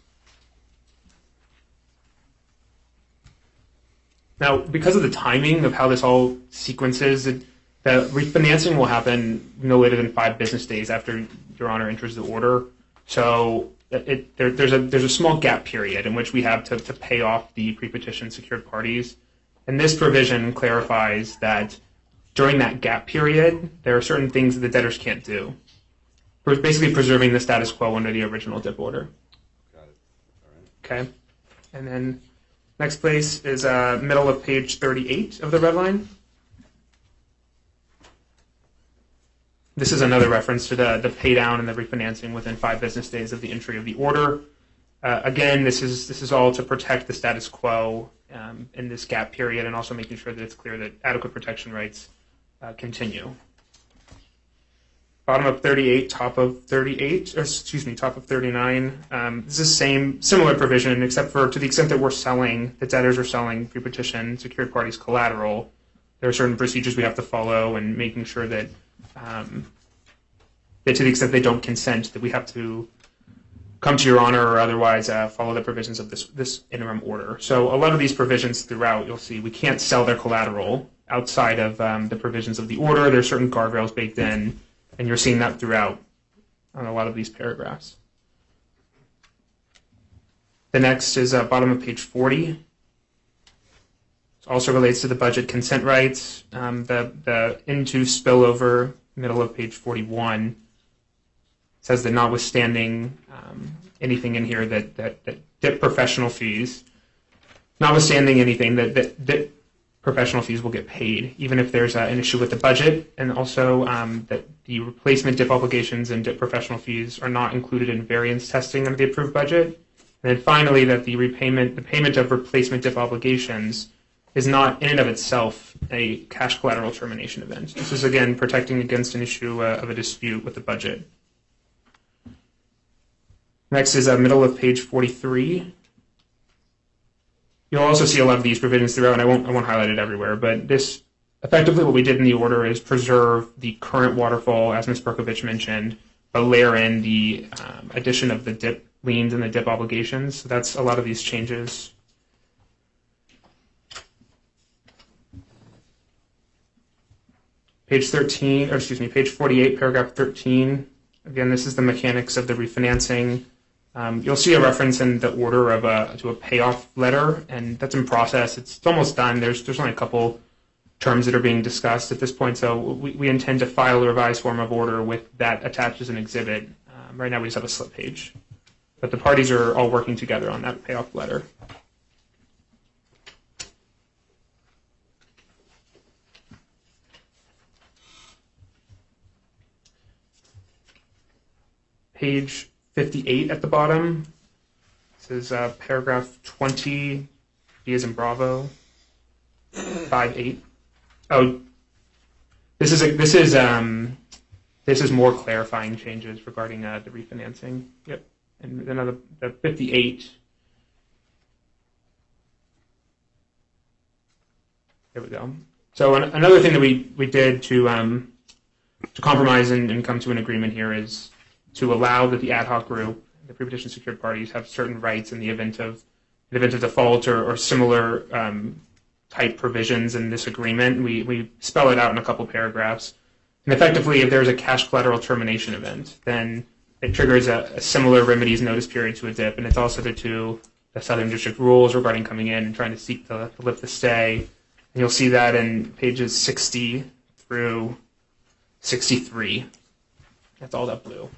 Now, because of the timing of how this all sequences, it, the refinancing will happen no later than five business days after Your Honor enters the order. So it, it, there, there's a there's a small gap period in which we have to, to pay off the pre-petition secured parties, and this provision clarifies that during that gap period there are certain things that the debtors can't do. Basically preserving the status quo under the original dip order. Got it. Okay, and then next place is uh, middle of page 38 of the red line. This is another reference to the, the pay down and the refinancing within five business days of the entry of the order. Uh, again, this is this is all to protect the status quo um, in this gap period, and also making sure that it's clear that adequate protection rights uh, continue. Bottom of 38, top of 38, or excuse me, top of 39. Um, this is the same, similar provision, except for to the extent that we're selling, the debtors are selling pre-petition secured parties collateral. There are certain procedures we have to follow, and making sure that um, that to the extent they don't consent, that we have to come to your honor or otherwise uh, follow the provisions of this this interim order. So a lot of these provisions throughout, you'll see we can't sell their collateral outside of um, the provisions of the order. There are certain guardrails baked in, and you're seeing that throughout on a lot of these paragraphs. The next is uh, bottom of page 40. Also relates to the budget consent rights. Um, the the into spillover middle of page 41 says that notwithstanding um, anything in here that, that, that dip professional fees, notwithstanding anything that, that, that professional fees will get paid, even if there's uh, an issue with the budget, and also um, that the replacement dip obligations and dip professional fees are not included in variance testing under the approved budget. And then finally, that the repayment, the payment of replacement DIP obligations is not in and of itself a cash collateral termination event. This is again protecting against an issue uh, of a dispute with the budget. Next is uh, middle of page 43. You'll also see a lot of these provisions throughout, and I won't, I won't highlight it everywhere, but this effectively what we did in the order is preserve the current waterfall, as Ms. Berkovich mentioned, but layer in the um, addition of the DIP liens and the DIP obligations. So that's a lot of these changes. Page 13, or excuse me, page 48, paragraph 13. Again, this is the mechanics of the refinancing. Um, you'll see a reference in the order of a to a payoff letter, and that's in process. It's, it's almost done. There's there's only a couple terms that are being discussed at this point, so we, we intend to file a revised form of order with that attached as an exhibit. Um, right now, we just have a slip page, but the parties are all working together on that payoff letter. Page 58 at the bottom. This is uh, paragraph 20, B as in Bravo, 5 8. Oh, this is a, this is um, this is more clarifying changes regarding uh, the refinancing. Yep, and then the, the 58. There we go. So an, another thing that we, we did to um, to compromise and, and come to an agreement here is to allow that the ad hoc group, the pre-petition secured parties, have certain rights in the event of the event of default or, or similar um, type provisions in this agreement. We, we spell it out in a couple paragraphs. And effectively, if there's a cash collateral termination event, then it triggers a, a similar remedies notice period to a DIP, and it's also the two the Southern District rules regarding coming in and trying to seek to, to lift the stay. And you'll see that in pages 60 through 63. That's all that blue.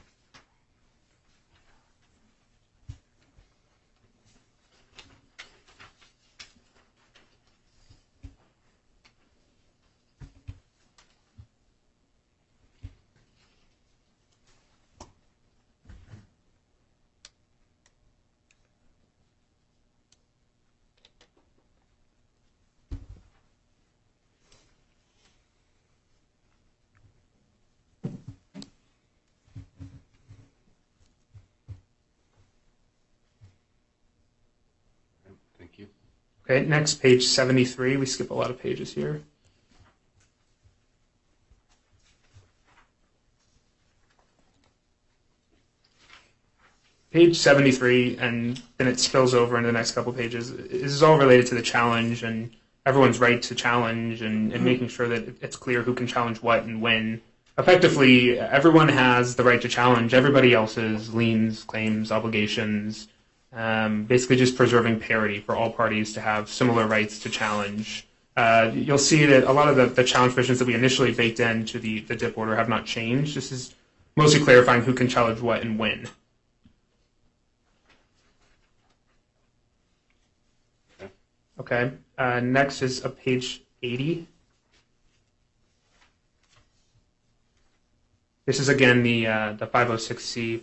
Okay, next page 73. We skip a lot of pages here. Page 73, and then it spills over into the next couple pages. This is all related to the challenge and everyone's right to challenge and, and hmm. making sure that it's clear who can challenge what and when. Effectively, everyone has the right to challenge everybody else's liens, claims, obligations, um, basically just preserving parity for all parties to have similar rights to challenge. Uh, you'll see that a lot of the, the challenge provisions that we initially baked into the, the DIP order have not changed. This is mostly clarifying who can challenge what and when. Okay, uh, next is a page 80. This is again the uh, the 506C,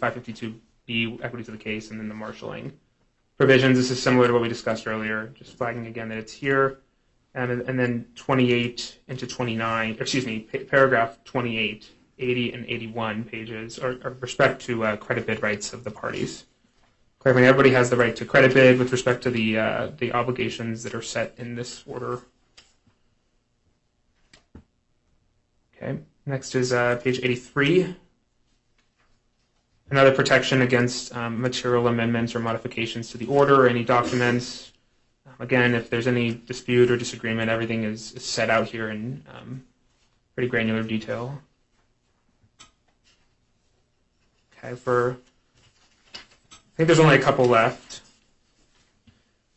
552B equities of the case, and then the marshaling provisions. This is similar to what we discussed earlier, just flagging again that it's here. And, and then 28 into 29, excuse me, paragraph 28, 80 and 81 pages are, are respect to uh, credit bid rights of the parties. Clarifying everybody has the right to credit bid with respect to the uh, the obligations that are set in this order. Okay, next is uh, page 83. Another protection against um, material amendments or modifications to the order or any documents. Um, again, if there's any dispute or disagreement, everything is, is set out here in um, pretty granular detail. Okay, for I think there's only a couple left.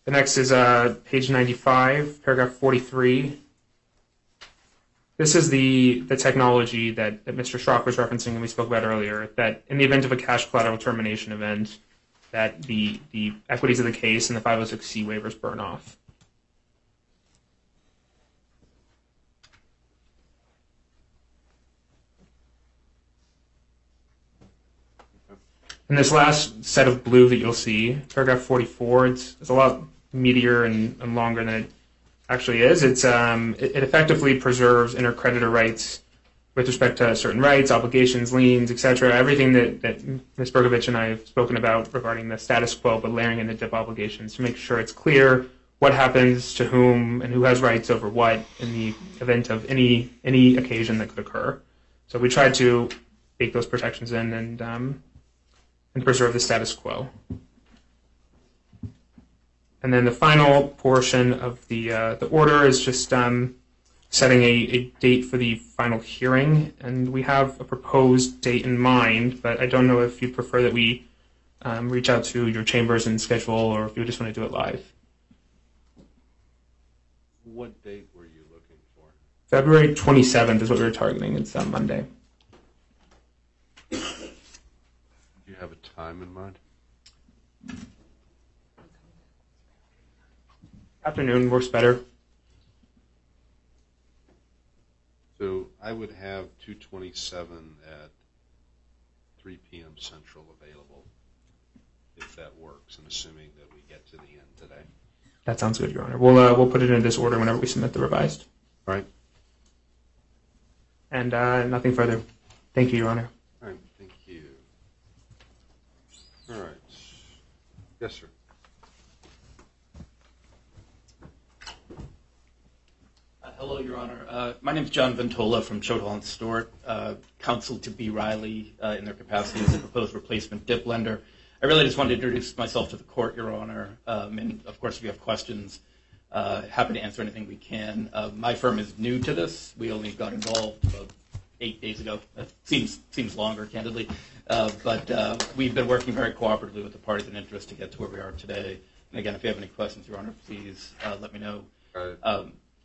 The next is uh, page 95, paragraph 43. This is the, the technology that, that Mr. Schrock was referencing and we spoke about earlier, that in the event of a cash collateral termination event, that the, the equities of the case and the 506C waivers burn off. And this last set of blue that you'll see, paragraph 44, it's, it's a lot meatier and, and longer than it actually is. It's, um, it, it effectively preserves intercreditor rights with respect to certain rights, obligations, liens, etc. Everything that, that Ms. Berkovich and I have spoken about regarding the status quo, but layering in the DIP obligations to make sure it's clear what happens to whom and who has rights over what in the event of any any occasion that could occur. So we tried to bake those protections in and um, and preserve the status quo. And then the final portion of the uh, the order is just um, setting a, a date for the final hearing, and we have a proposed date in mind, but I don't know if you'd prefer that we um, reach out to your chambers and schedule, or if you just want to do it live. What date were you looking for? February 27th is what we were targeting. It's on Monday. Do you have a time in mind? Afternoon works better. So I would have 227 at 3 p.m. Central available, if that works, and assuming that we get to the end today. That sounds good, Your Honor. We'll uh, we'll put it in this order whenever we submit the revised. All right. And uh, nothing further. Thank you, Your Honor. All right, thank you. All right. Yes, sir. Hello, Your Honor. Uh, My name is John Ventola from Choate Hall and Stewart, uh, counsel to B. Riley uh, in their capacity as a proposed replacement dip lender. I really just wanted to introduce myself to the court, Your Honor, um, and of course, if you have questions, uh, happy to answer anything we can. My firm is new to this. We only got involved about eight days ago. Seems seems longer, candidly. Uh, But uh, we've been working very cooperatively with the parties in interest to get to where we are today. And again, if you have any questions, Your Honor, please uh, let me know.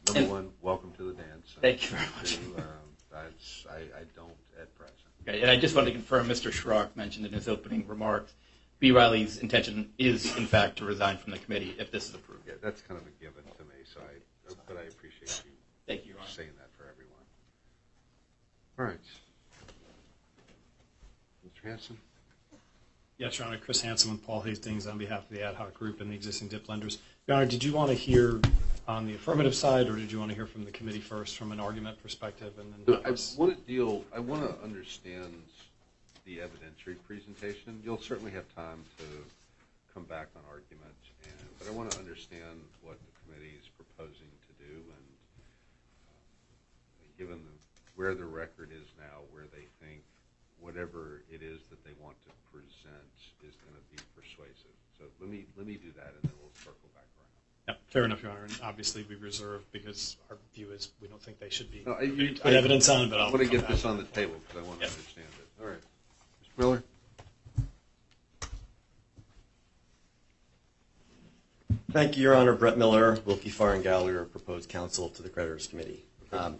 All right. Um, Number one, welcome to the dance. Thank you very much. Two, um, that's, I, I don't at present. Okay, and I just wanted to confirm, Mr. Schrock mentioned in his opening remarks, B. Riley's intention is, in fact, to resign from the committee if this is approved. Yeah, that's kind of a given to me, so I, but I appreciate you Thank you, Your Honor. saying that for everyone. All right. Mr. Hansen? Yes, Your Honor. Kris Hansen with Paul Hastings on behalf of the ad hoc group and the existing dip lenders. Your Honor, did you want to hear on the affirmative side, or did you want to hear from the committee first from an argument perspective? I want to deal, I want to understand the evidentiary presentation. You'll certainly have time to come back on argument, but I want to understand what the committee is proposing to do, and uh, given where the record is now, where they think whatever it is that they want to present is going to be persuasive. So let me, let me do that, and then we'll circle back around. Yeah, fair enough, Your Honor. And obviously, we reserve because our view is we don't think they should be No, I- you- put evidence on, but I I'll want to come get this on the table because I want to Yeah. understand it. All right. Mr. Miller? Thank you, Your Honor. Brett Miller, Willkie Farr and Gallagher, proposed counsel to the creditors committee. Um,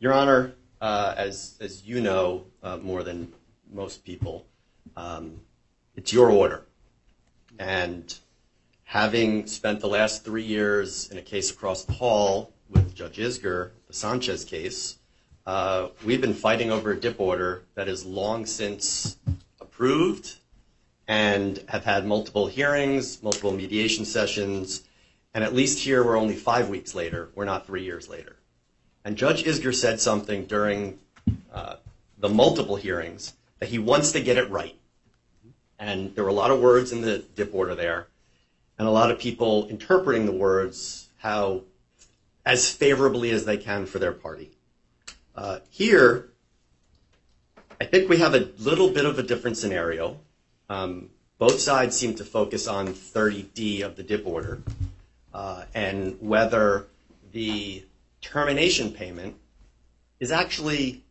Your Honor, uh, as as you know uh, more than most people, um, it's your order, and having spent the last three years in a case across the hall with Judge Isgur, the Sanchez case, uh, we've been fighting over a dip order that is long since approved and have had multiple hearings, multiple mediation sessions, and at least here we're only five weeks later. We're not three years later. And Judge Isgur said something during uh, the multiple hearings that he wants to get it right. And there were a lot of words in the dip order there, and a lot of people interpreting the words how as favorably as they can for their party. Uh, here, I think we have a little bit of a different scenario. Um, both sides seem to focus on 30D of the DIP order uh, and whether the termination payment is actually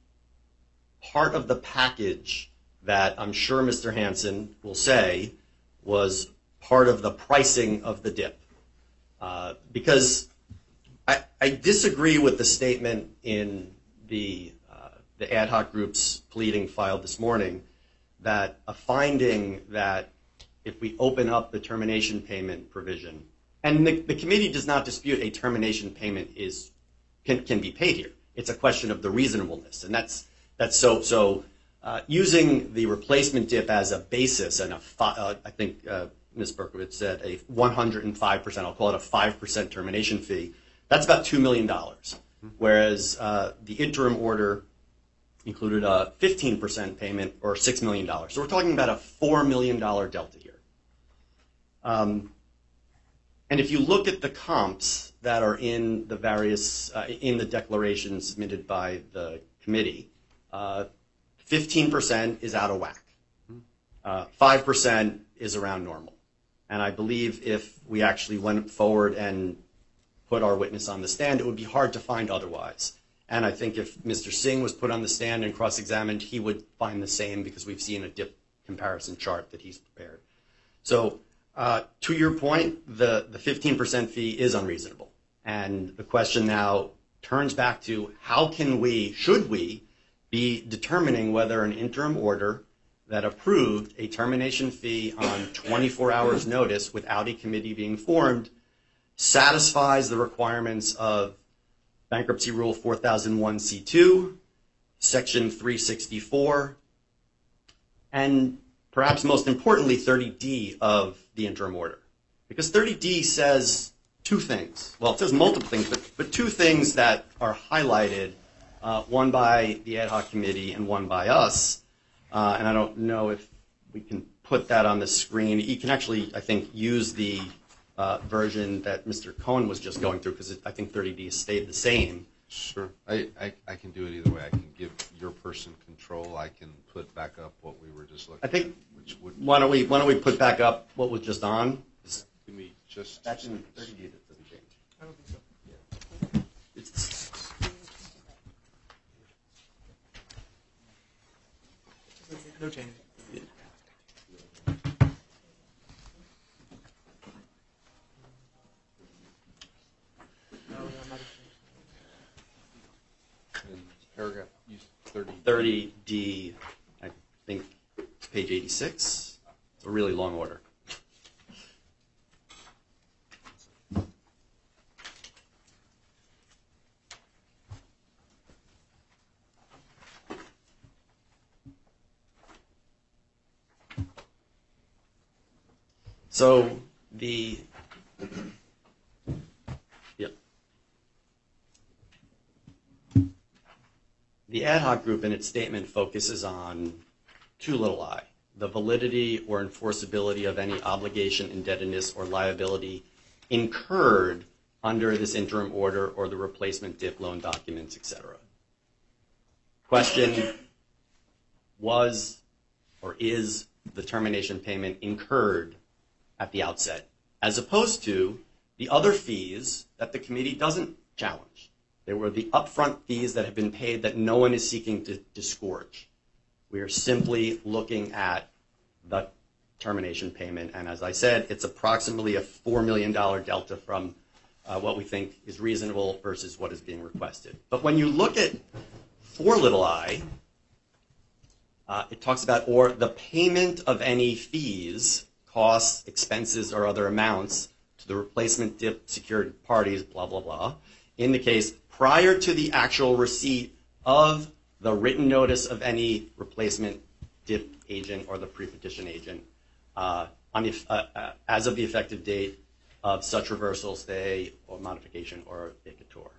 part of the package that I'm sure Mr. Hansen will say was part of the pricing of the DIP. Uh, because I, disagree with the statement in the, uh, ad hoc group's pleading filed this morning that a finding that if we open up the termination payment provision, and the, committee does not dispute a termination payment can, be paid here. It's a question of the reasonableness, and that's so uh, using the replacement dip as a basis and I think Ms. Berkowitz said a 105%, I'll call it a 5% termination fee, that's about $2 million. Whereas uh, the interim order included a 15% payment or $6 million. So we're talking about a $4 million delta here. Um, and if you look at the comps that are in the various, uh, in the declaration submitted by the committee, uh, 15% is out of whack. Uh, 5% is around normal. And I believe if we actually went forward and put our witness on the stand, it would be hard to find otherwise. And I think if Mr. Singh was put on the stand and cross-examined, he would find the same because we've seen a dip comparison chart that he's prepared. So uh, to your point, the, the 15% fee is unreasonable. And the question now turns back to how can we, should we, be determining whether an interim order that approved a termination fee on 24 hours notice without a committee being formed satisfies the requirements of Bankruptcy Rule 4001C2, Section 364, and perhaps most importantly, 30D of the interim order. Because 30D says two things. Well, it says multiple things, but, two things that are highlighted, uh, one by the ad hoc committee and one by us. Uh, and I don't know if we can put that on the screen. You can actually, I think, use the uh, version that Mr. Cohen was just going through because I think 30D stayed the same. Sure. I, can do it either way. I can give your person control. I can put back up what we were just looking I think- at. Why don't we, why don't we put back up what was just on? give me just. That's in 30D that doesn't change. I don't think so. It's, No change. Paragraph, 30. 30D, I think, it's page 86. It's a really long order. So the, ad hoc group in its statement focuses on two little i, the validity or enforceability of any obligation, indebtedness, or liability incurred under this interim order or the replacement DIP loan documents, et cetera. Question, was or is the termination payment incurred at the outset, as opposed to the other fees that the committee doesn't challenge? They were the upfront fees that have been paid that no one is seeking to disgorge. We are simply looking at the termination payment, and as I said, it's approximately a $4 million delta from uh, what we think is reasonable versus what is being requested. But when you look at four little i, uh, it talks about or the payment of any fees, costs, expenses, or other amounts to the replacement dip secured parties, blah, blah, blah, in the case prior to the actual receipt of the written notice of any replacement dip agent or the pre-petition agent uh, uh, uh, as of the effective date of such reversal, stay, or modification, or vacatur.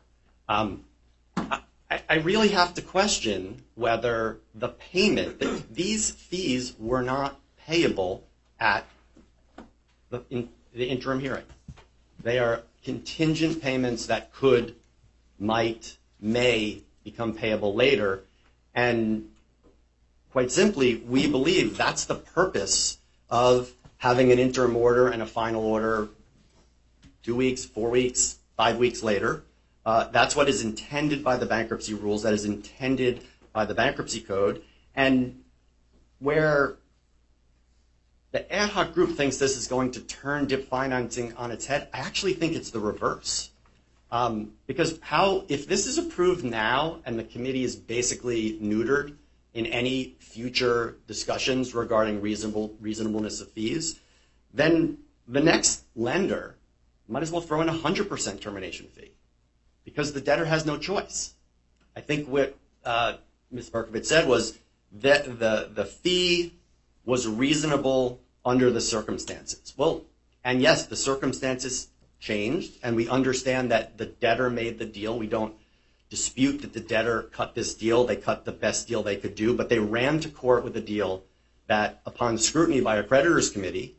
Um, I really have to question whether the payment, these fees were not payable at the, interim hearing. They are contingent payments that could, might, may become payable later. And quite simply, we believe that's the purpose of having an interim order and a final order two weeks, four weeks, five weeks later. Uh, that's what is intended by the bankruptcy rules, that is intended by the bankruptcy code. And where the ad hoc group thinks this is going to turn dip financing on its head, I actually think it's the reverse. Um, because if this is approved now and the committee is basically neutered in any future discussions regarding reasonableness of fees, then the next lender might as well throw in a 100% termination fee because the debtor has no choice. I think what uh, Ms. Berkovitz said was that the, the fee was reasonable under the circumstances. Well, and yes, the circumstances changed, and we understand that the debtor made the deal. We don't dispute that the debtor cut this deal. They cut the best deal they could do, but they ran to court with a deal that, upon scrutiny by a creditors committee,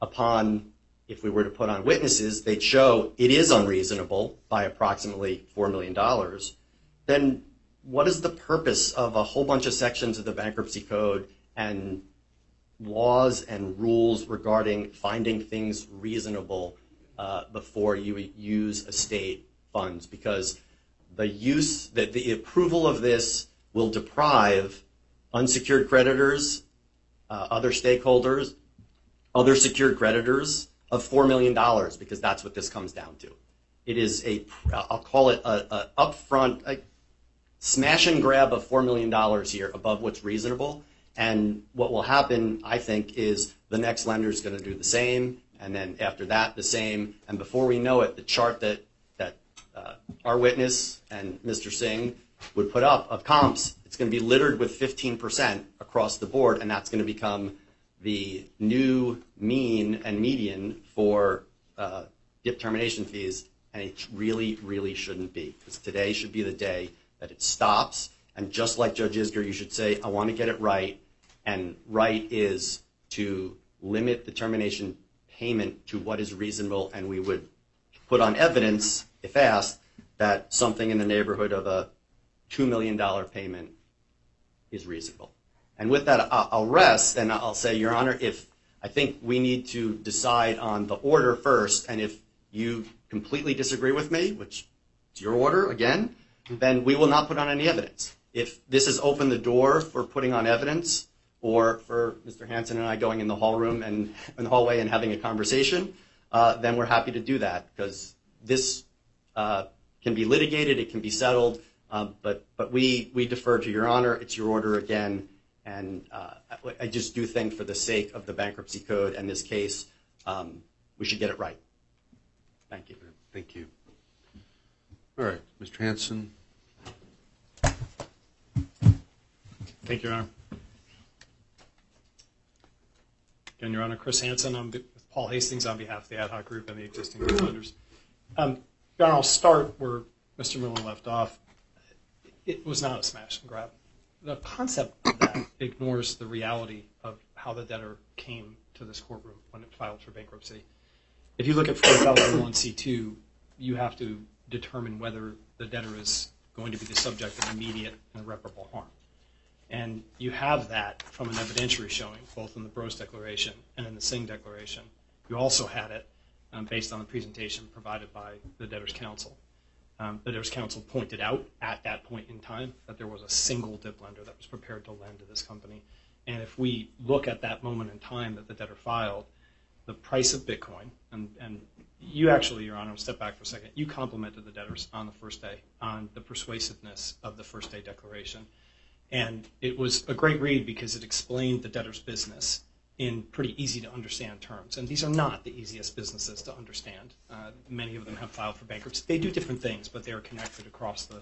upon if we were to put on witnesses, they'd show it is unreasonable by approximately $4 million, then what is the purpose of a whole bunch of sections of the bankruptcy code and laws and rules regarding finding things reasonable uh, before you use estate funds? Because the use, that the approval of this will deprive unsecured creditors, uh, other stakeholders, other secured creditors of $4 million because that's what this comes down to. It is a, I'll call it a, a upfront smash and grab of $4 million here above what's reasonable. And what will happen, I think, is the next lender is going to do the same. And then after that, the same. And before we know it, the chart that, that uh, our witness and Mr. Singh would put up of comps, it's going to be littered with 15% across the board. And that's going to become the new mean and median for uh, DIP termination fees, and it really, really shouldn't be. Because today should be the day that it stops, and just like Judge Isgur, you should say, I want to get it right, and right is to limit the termination payment to what is reasonable, and we would put on evidence, if asked, that something in the neighborhood of a $2 million payment is reasonable. And with that, I'll rest and I'll say, Your Honor, if I think we need to decide on the order first, and if you completely disagree with me, which is your order again, then we will not put on any evidence. If this has opened the door for putting on evidence, or for Mr. Hansen and I going in the hall room and in the hallway and having a conversation, uh, then we're happy to do that because this uh, can be litigated, it can be settled, uh, but but we we defer to Your Honor. It's your order again. And uh, I just do think for the sake of the bankruptcy code and this case, um, we should get it right. Thank you. Thank you. All right, Mr. Hansen. Thank you, Your Honor. Again, Your Honor, Kris Hansen, with Paul Hastings on behalf of the ad hoc group and the existing lenders. Um, Your Honor, I'll start where Mr. Miller left off. It was not a smash and grab the concept of that ignores the reality of how the debtor came to this courtroom when it filed for bankruptcy. If you look at 4001C2, you have to determine whether the debtor is going to be the subject of immediate and irreparable harm. And you have that from an evidentiary showing, both in the Bros Declaration and in the Singh Declaration. You also had it um, based on the presentation provided by the debtor's counsel. Um, the debtors counsel pointed out at that point in time that there was a single DIP lender that was prepared to lend to this company. And if we look at that moment in time that the debtor filed, the price of Bitcoin, and, and you actually, Your Honor, step back for a second. You complimented the debtors on the first day on the persuasiveness of the first day declaration. And it was a great read because it explained the debtor's business in pretty easy to understand terms. And these are not the easiest businesses to understand. Uh, many of them have filed for bankruptcy. They do different things, but they are connected across the.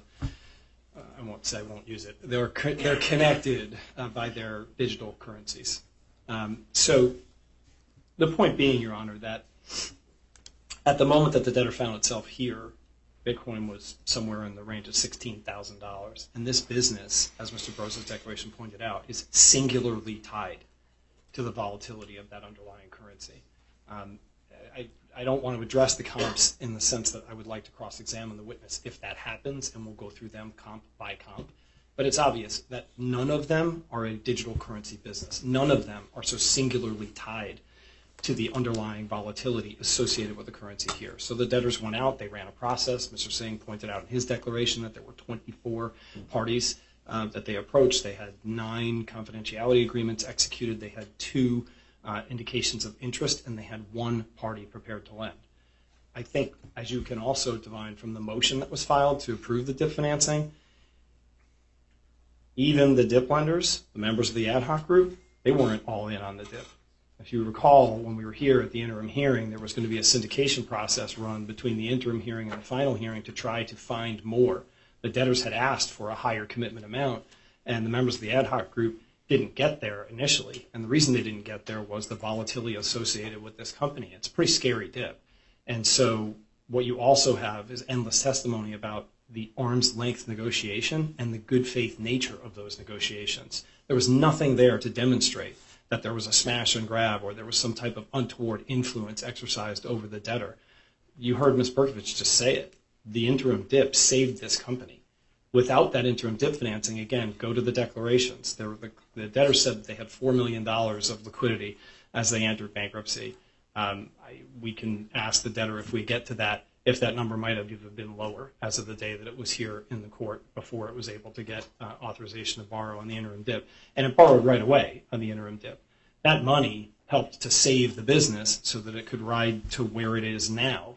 Uh, I won't say I won't use it. They're co- they're connected uh, by their digital currencies. Um, so, the point being, Your Honor, that at the moment that the debtor found itself here, Bitcoin was somewhere in the range of sixteen thousand dollars, and this business, as Mr. Bros's declaration pointed out, is singularly tied to the volatility of that underlying currency. Um, I, I don't want to address the comps in the sense that I would like to cross-examine the witness if that happens, and we'll go through them comp by comp. But it's obvious that none of them are a digital currency business. None of them are so singularly tied to the underlying volatility associated with the currency here. So the debtors went out, they ran a process. Mr. Singh pointed out in his declaration that there were 24 parties uh, that they approached. They had nine confidentiality agreements executed. They had two uh, indications of interest, and they had one party prepared to lend. I think, as you can also divine from the motion that was filed to approve the DIP financing, even the DIP lenders, the members of the ad hoc group, they weren't all in on the DIP. If you recall, when we were here at the interim hearing, there was going to be a syndication process run between the interim hearing and the final hearing to try to find more the debtors had asked for a higher commitment amount, and the members of the ad hoc group didn't get there initially. And the reason they didn't get there was the volatility associated with this company. It's a pretty scary dip. And so what you also have is endless testimony about the arm's length negotiation and the good faith nature of those negotiations. There was nothing there to demonstrate that there was a smash and grab or there was some type of untoward influence exercised over the debtor. You heard Ms. Berkovich just say it. The interim dip saved this company. Without that interim dip financing, again, go to the declarations. The, debtor said they had $4 million of liquidity as they entered bankruptcy. Um, we can ask the debtor if we get to that, if that number might have even been lower as of the day that it was here in the court before it was able to get uh, authorization to borrow on the interim dip. And it borrowed right away on the interim dip. That money helped to save the business so that it could ride to where it is now.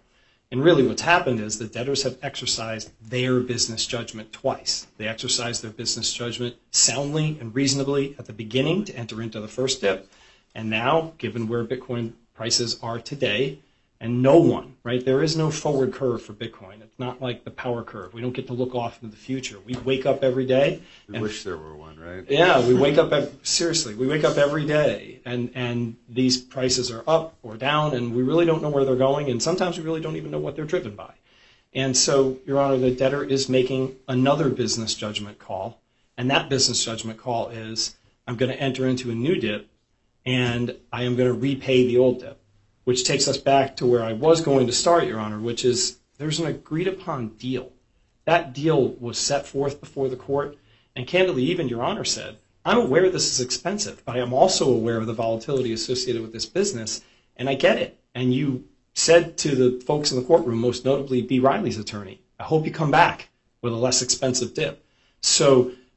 And really what's happened is the debtors have exercised their business judgment twice. They exercised their business judgment soundly and reasonably at the beginning to enter into the first dip. And now, given where Bitcoin prices are today, and no one, right? There is no forward curve for Bitcoin. It's not like the power curve. We don't get to look off into the future. We wake up every day. We and- wish there were one, right? yeah, we wake up ev- seriously. We wake up every day, and and these prices are up or down, and we really don't know where they're going, and sometimes we really don't even know what they're driven by. And so, Your Honor, the debtor is making another business judgment call, and that business judgment call is I'm going to enter into a new dip, and I am going to repay the old dip, which takes us back to where I was going to start, Your Honor, which is there's an agreed upon deal. That deal was set forth before the court, and candidly, even Your Honor said, I'm aware this is expensive, but I am also aware of the volatility associated with this business, and I get it. And you said to the folks in the courtroom, most notably B. Riley's attorney, I hope you come back with a less expensive dip.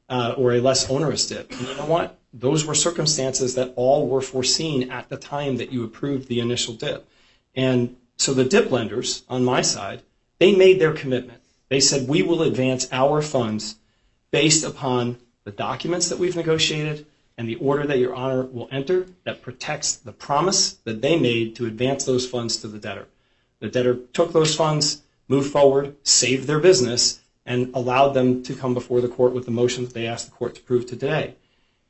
Uh, or a less onerous dip. And you know what? Those were circumstances that all were foreseen at the time that you approved the initial dip. And so the dip lenders on my side, they made their commitment. They said, we will advance our funds based upon the documents that we've negotiated and the order that your honor will enter that protects the promise that they made to advance those funds to the debtor. The debtor took those funds, moved forward, saved their business, and allowed them to come before the court with the motion that they asked the court to approve today.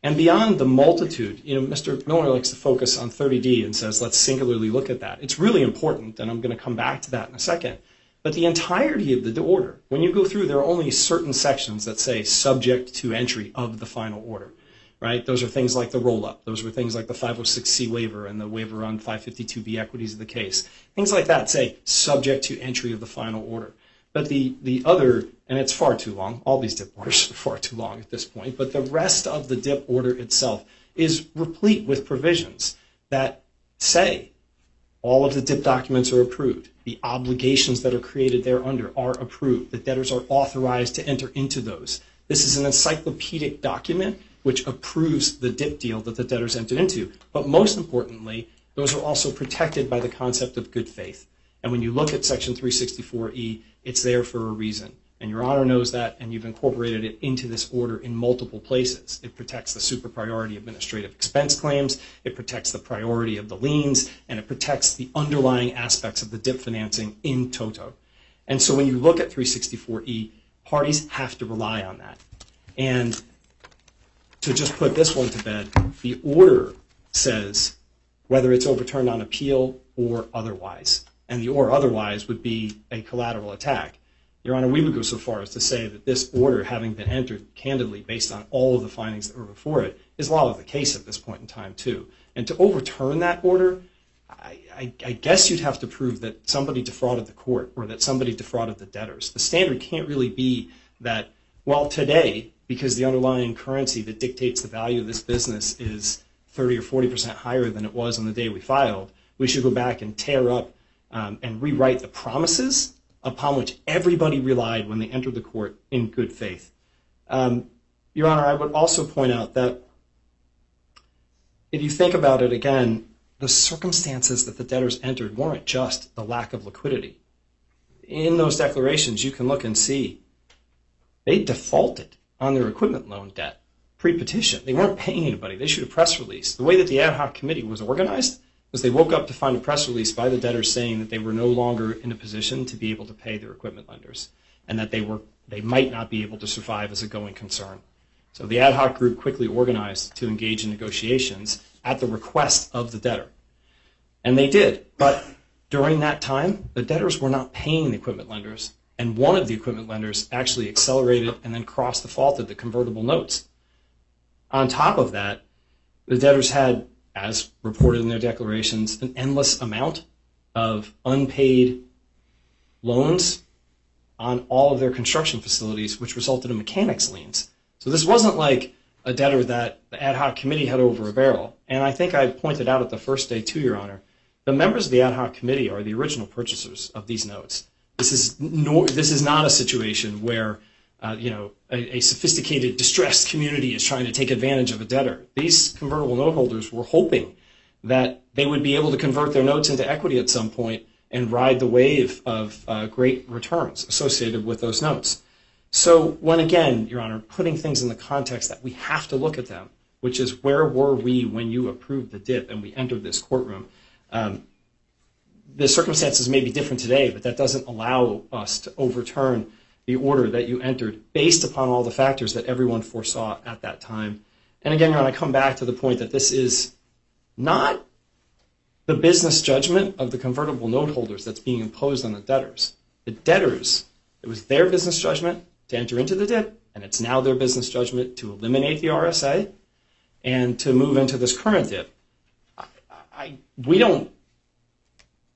And beyond the multitude, you know, Mr. Miller likes to focus on 30D and says, let's singularly look at that. It's really important, and I'm going to come back to that in a second. But the entirety of the order, when you go through, there are only certain sections that say subject to entry of the final order, right? Those are things like the roll up. Those were things like the 506C waiver and the waiver on 552B equities of the case. Things like that say subject to entry of the final order. But the, the other, and it's far too long, all these dip orders are far too long at this point, but the rest of the dip order itself is replete with provisions that say all of the DIP documents are approved. The obligations that are created thereunder are approved. The debtors are authorized to enter into those. This is an encyclopedic document which approves the DIP deal that the debtors entered into. But most importantly, those are also protected by the concept of good faith. And when you look at Section 364E, it's there for a reason. And Your Honor knows that, and you've incorporated it into this order in multiple places. It protects the super priority administrative expense claims, it protects the priority of the liens, and it protects the underlying aspects of the DIP financing in toto. And so when you look at 364E, parties have to rely on that. And to just put this one to bed, the order says whether it's overturned on appeal or otherwise. And the or otherwise would be a collateral attack. Your Honor, we would go so far as to say that this order, having been entered candidly based on all of the findings that were before it, is law of the case at this point in time, too. And to overturn that order, I, guess you'd have to prove that somebody defrauded the court or that somebody defrauded the debtors. The standard can't really be that, well, today, because the underlying currency that dictates the value of this business is 30 or 40% higher than it was on the day we filed, we should go back and tear up and rewrite the promises upon which everybody relied when they entered the court in good faith. Um, Your Honor, I would also point out that if you think about it again, the circumstances that the debtors entered weren't just the lack of liquidity. In those declarations, you can look and see they defaulted on their equipment loan debt pre-petition. They weren't paying anybody. They issued a press release. The way that the ad hoc committee was organized was they woke up to find a press release by the debtors saying that they were no longer in a position to be able to pay their equipment lenders and that they were they might not be able to survive as a going concern. So the ad hoc group quickly organized to engage in negotiations at the request of the debtor. And they did. But during that time, the debtors were not paying the equipment lenders. And one of the equipment lenders actually accelerated and then cross defaulted the convertible notes. On top of that, the debtors had, as reported in their declarations, an endless amount of unpaid loans on all of their construction facilities, which resulted in mechanics liens. So this wasn't like a debtor that the ad hoc committee had over a barrel. And I think I pointed out at the first day, too, Your Honor, the members of the ad hoc committee are the original purchasers of these notes. This is, no, this is not a situation where uh, you know, a, a, sophisticated, distressed community is trying to take advantage of a debtor. These convertible note holders were hoping that they would be able to convert their notes into equity at some point and ride the wave of uh, great returns associated with those notes. So when again, Your Honor, putting things in the context that we have to look at them, which is where were we when you approved the DIP and we entered this courtroom? Um, the circumstances may be different today, but that doesn't allow us to overturn the order that you entered based upon all the factors that everyone foresaw at that time. And again, Your Honor, I come back to the point that this is not the business judgment of the convertible note holders that's being imposed on the debtors. The debtors, it was their business judgment to enter into the DIP, and it's now their business judgment to eliminate the RSA and to move into this current DIP. We don't,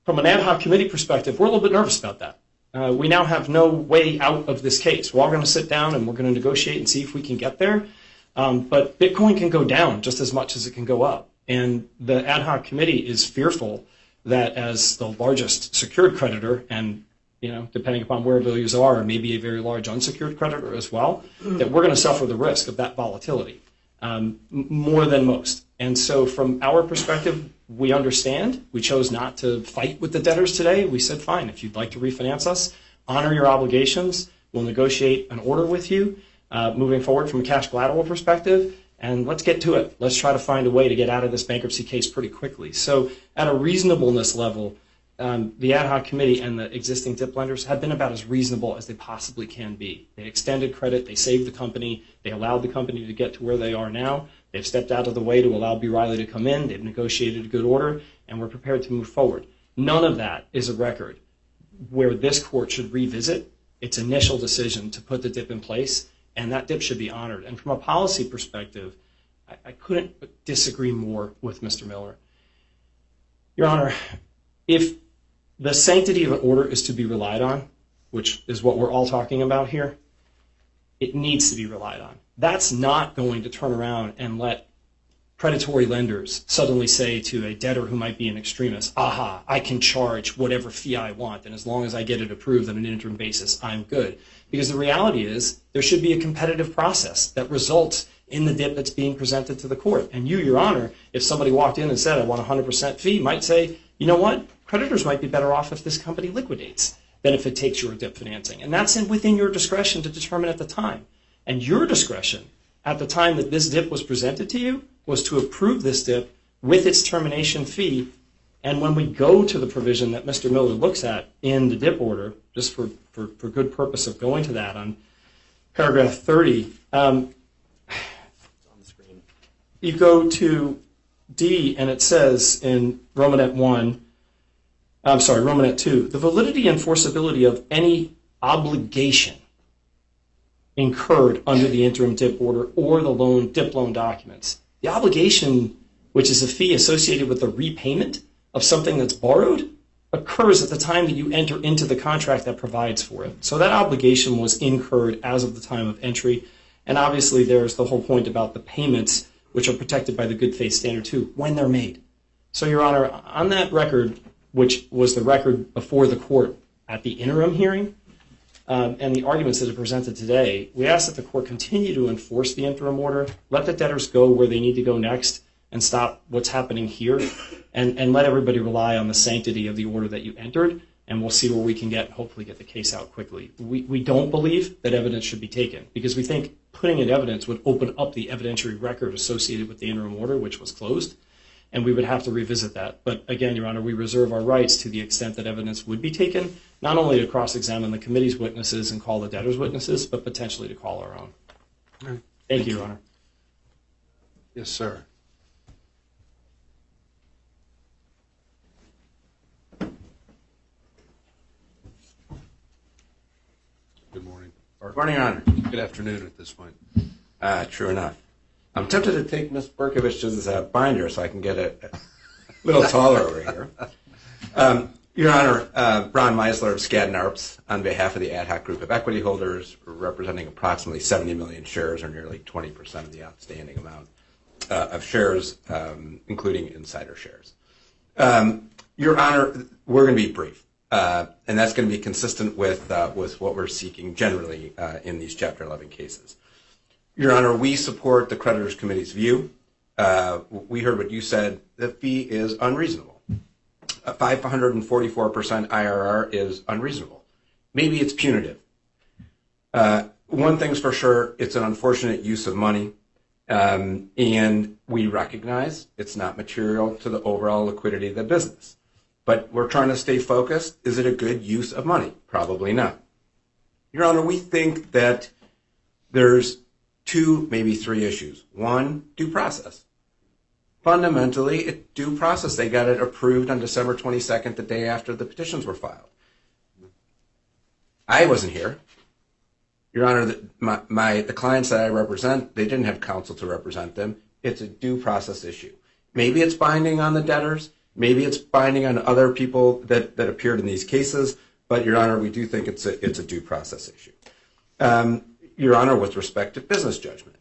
from an ad hoc committee perspective, we're a little bit nervous about that. Uh, we now have no way out of this case. We're all going to sit down and we're going to negotiate and see if we can get there. Um, but Bitcoin can go down just as much as it can go up. And the ad hoc committee is fearful that as the largest secured creditor, and you know, depending upon where values are, maybe a very large unsecured creditor as well, that we're going to suffer the risk of that volatility um, more than most. And so, from our perspective, we understand. We chose not to fight with the debtors today. We said, fine, if you'd like to refinance us, honor your obligations. We'll negotiate an order with you uh, moving forward from a cash collateral perspective and let's get to it. Let's try to find a way to get out of this bankruptcy case pretty quickly. So, at a reasonableness level, um, the ad hoc committee and the existing DIP lenders have been about as reasonable as they possibly can be. They extended credit, they saved the company, they allowed the company to get to where they are now. They've stepped out of the way to allow B. Riley to come in, they've negotiated a good order, and we're prepared to move forward. None of that is a record where this court should revisit its initial decision to put the DIP in place and that dip should be honored. And from a policy perspective, I, couldn't disagree more with Mr. Miller. Your Honor, if the sanctity of an order is to be relied on, which is what we're all talking about here, it needs to be relied on. That's not going to turn around and let predatory lenders suddenly say to a debtor who might be an extremist, aha, I can charge whatever fee I want, and as long as I get it approved on an interim basis, I'm good. Because the reality is there should be a competitive process that results in the dip that's being presented to the court. And you, Your Honor, if somebody walked in and said, I want 100% fee, might say, you know what, creditors might be better off if this company liquidates than if it takes your dip financing. And that's within your discretion to determine at the time. And your discretion at the time that this dip was presented to you was to approve this dip with its termination fee. And when we go to the provision that Mr. Miller looks at in the dip order, just for good purpose of going to that on paragraph 30, um, you go to D and it says in romanette 1, I'm sorry, romanette 2, the validity and enforceability of any obligation incurred under the interim DIP order or the loan DIP loan documents. The obligation, which is a fee associated with the repayment of something that's borrowed, occurs at the time that you enter into the contract that provides for it. So that obligation was incurred as of the time of entry. And obviously, there's the whole point about the payments, which are protected by the good faith standard too, when they're made. So, Your Honor, on that record, which was the record before the court at the interim hearing, um, and the arguments that are presented today, we ask that the court continue to enforce the interim order, let the debtors go where they need to go next, and stop what's happening here, and, let everybody rely on the sanctity of the order that you entered, and we'll see where we can get, hopefully get the case out quickly. We, we don't believe that evidence should be taken, because we think putting in evidence would open up the evidentiary record associated with the interim order, which was closed, and we would have to revisit that. But again, Your Honor, we reserve our rights to the extent that evidence would be taken, not only to cross-examine the committee's witnesses and call the debtor's witnesses, but potentially to call our own. Thank you, Your Honor. Yes, sir. Good morning. Or Morning, Your Honor. Good afternoon at this point. Uh, true enough. I'm tempted to take Miss Berkovich's binder so I can get it a little taller over here. Um, Your Honor, uh, Ron Meisler of Skadden Arps, on behalf of the ad hoc group of equity holders representing approximately 70 million shares, or nearly 20% of the outstanding amount uh, of shares, um, including insider shares. Um, Your Honor, we're going to be brief, uh, and that's going to be consistent with what we're seeking generally in these Chapter 11 cases. Your Honor, we support the creditors committee's view. Uh, we heard what you said. The fee is unreasonable. A 544% IRR is unreasonable. Maybe it's punitive. Uh, one thing's for sure, it's an unfortunate use of money. Um, and we recognize it's not material to the overall liquidity of the business. But we're trying to stay focused. Is it a good use of money? Probably not. Your Honor, we think that there's two, maybe three issues. One, due process. Fundamentally, due process. They got it approved on December 22nd, the day after the petitions were filed. I wasn't here. Your Honor, the, clients that I represent, they didn't have counsel to represent them. It's a due process issue. Maybe it's binding on the debtors. Maybe it's binding on other people that, appeared in these cases. But, Your Honor, we do think it's a, it's a due process issue. Um, Your Honor, with respect to business judgment,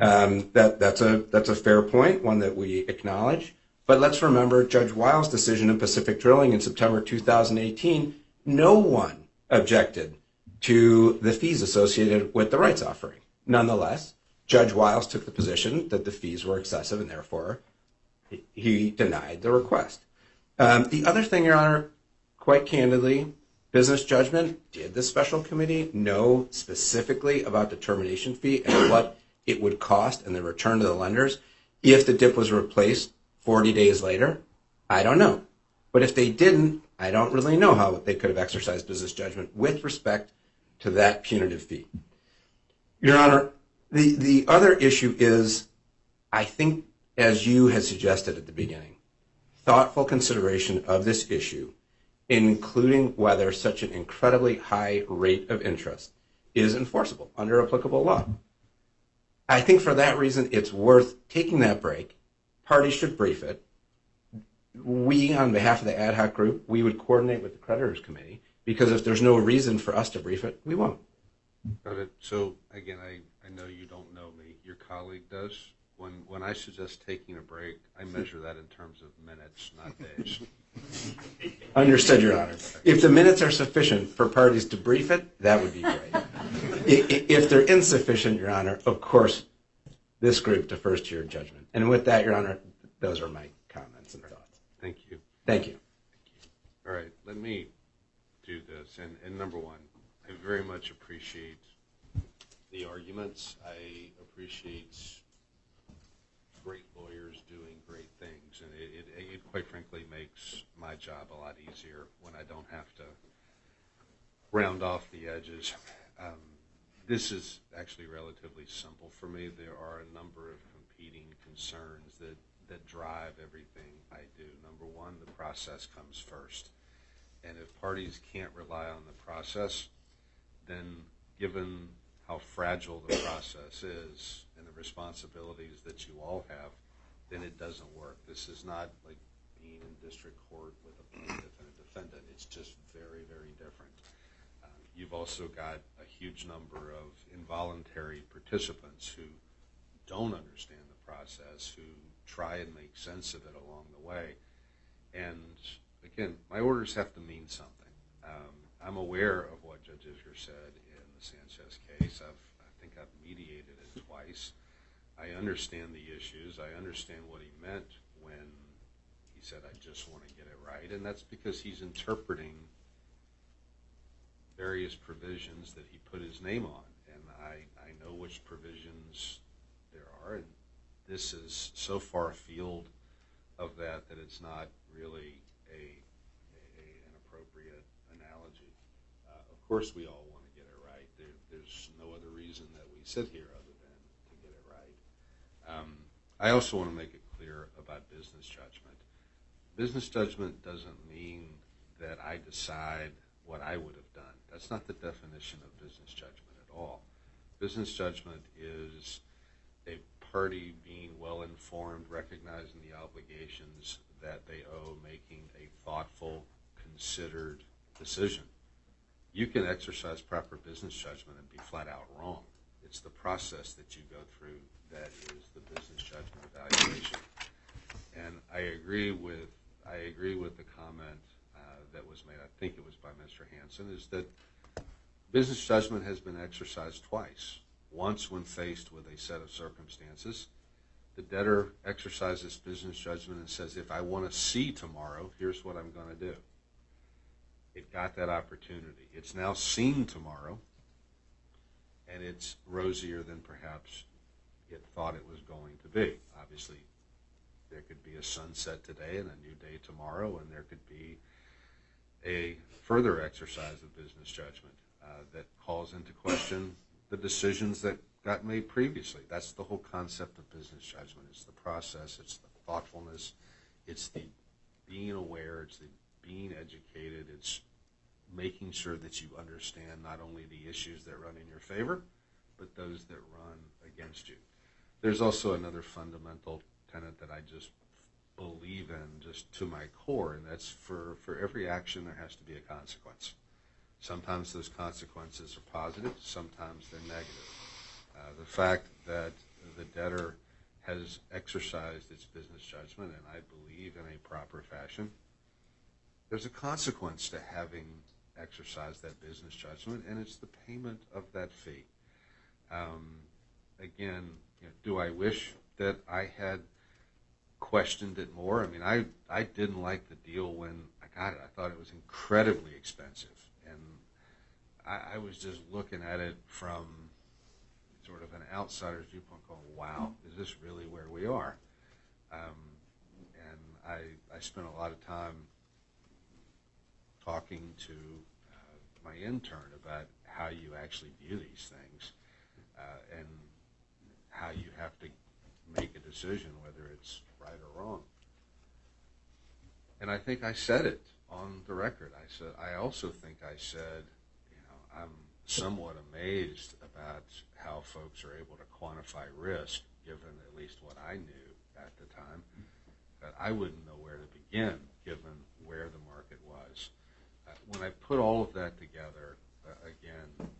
um, that, that's, a, fair point, one that we acknowledge. But let's remember Judge Wiles' decision in Pacific Drilling in September 2018. No one objected to the fees associated with the rights offering. Nonetheless, Judge Wiles took the position that the fees were excessive and therefore he denied the request. Um, the other thing, Your Honor, quite candidly, business judgment, did the special committee know specifically about the termination fee and what it would cost and the return to the lenders if the DIP was replaced 40 days later? I don't know. But if they didn't, I don't really know how they could have exercised business judgment with respect to that punitive fee. Your Honor, the, the other issue is, I think, as you had suggested at the beginning, thoughtful consideration of this issue, including whether such an incredibly high rate of interest is enforceable under applicable law. I think for that reason, it's worth taking that break. Parties should brief it. We, on behalf of the ad hoc group, we would coordinate with the creditors committee because if there's no reason for us to brief it, we won't. Got it. So again, I, I know you don't know me. Your colleague does. When when I suggest taking a break, I measure that in terms of minutes, not days. Understood, Your Honor. If the minutes are sufficient for parties to brief it, that would be great. if they're insufficient, Your Honor, of course, this group defers to your judgment. And with that, Your Honor, those are my comments and thoughts. Thank you. Thank you. All right, let me do this. And, and number one, I very much appreciate the arguments. I appreciate great lawyers and it, it, it quite frankly makes my job a lot easier when I don't have to round off the edges. Um, this is actually relatively simple for me. There are a number of competing concerns that drive everything I do. Number one, the process comes first. And if parties can't rely on the process, then given how fragile the process is and the responsibilities that you all have, then it doesn't work. This is not like being in district court with a plaintiff and a defendant. It's just very, very different. Uh, you've also got a huge number of involuntary participants who don't understand the process, who try and make sense of it along the way. And again, my orders have to mean something. Um, I'm aware of what Judge Isgur said in the Sanchez case. I think I've mediated it twice. I understand the issues. I understand what he meant when he said, I just want to get it right. And that's because he's interpreting various provisions that he put his name on. And I, know which provisions there are. And this is so far afield of that that it's not really an appropriate analogy. Uh, of course, we all want to get it right. There's no other reason that we sit here other than to get I also want to make it clear about business judgment. Business judgment doesn't mean that I decide what I would have done. That's not the definition of business judgment at all. Business judgment is a party being well informed, recognizing the obligations that they owe, making a thoughtful, considered decision. You can exercise proper business judgment and be flat out wrong. It's the process that you go through that is the business judgment evaluation. And I agree with the comment uh, that was made, I think it was by Mr. Hansen, is that business judgment has been exercised twice. Once when faced with a set of circumstances, the debtor exercises business judgment and says, if I want to see tomorrow, here's what I'm going to do. It got that opportunity. It's now seen tomorrow, and it's rosier than perhaps it thought it was going to be. Obviously, there could be a sunset today and a new day tomorrow, and there could be a further exercise of business judgment uh, that calls into question the decisions that got made previously. That's the whole concept of business judgment. It's the process. It's the thoughtfulness. It's the being aware. It's the being educated. It's making sure that you understand not only the issues that run in your favor, but those that run against you. There's also another fundamental tenet that I just believe in just to my core, and that's for for every action there has to be a consequence. Sometimes those consequences are positive. Sometimes they're negative. Uh, the fact that the debtor has exercised its business judgment, and I believe in a proper fashion, there's a consequence to having exercised that business judgment, and it's the payment of that fee. Um, again, do I wish that I had questioned it more? I mean, I didn't like the deal when I got it. I thought it was incredibly expensive, and I was just looking at it from sort of an outsider's viewpoint going, wow, is this really where we are? Um, and I spent a lot of time talking to uh, my intern about how you actually view these things uh, and how you have to make a decision whether it's right or wrong. And I think I said it on the record. I also think I said you know, I'm somewhat amazed about how folks are able to quantify risk, given at least what I knew at the time, that I wouldn't know where to begin given where the market. When I put all of that together, uh, again,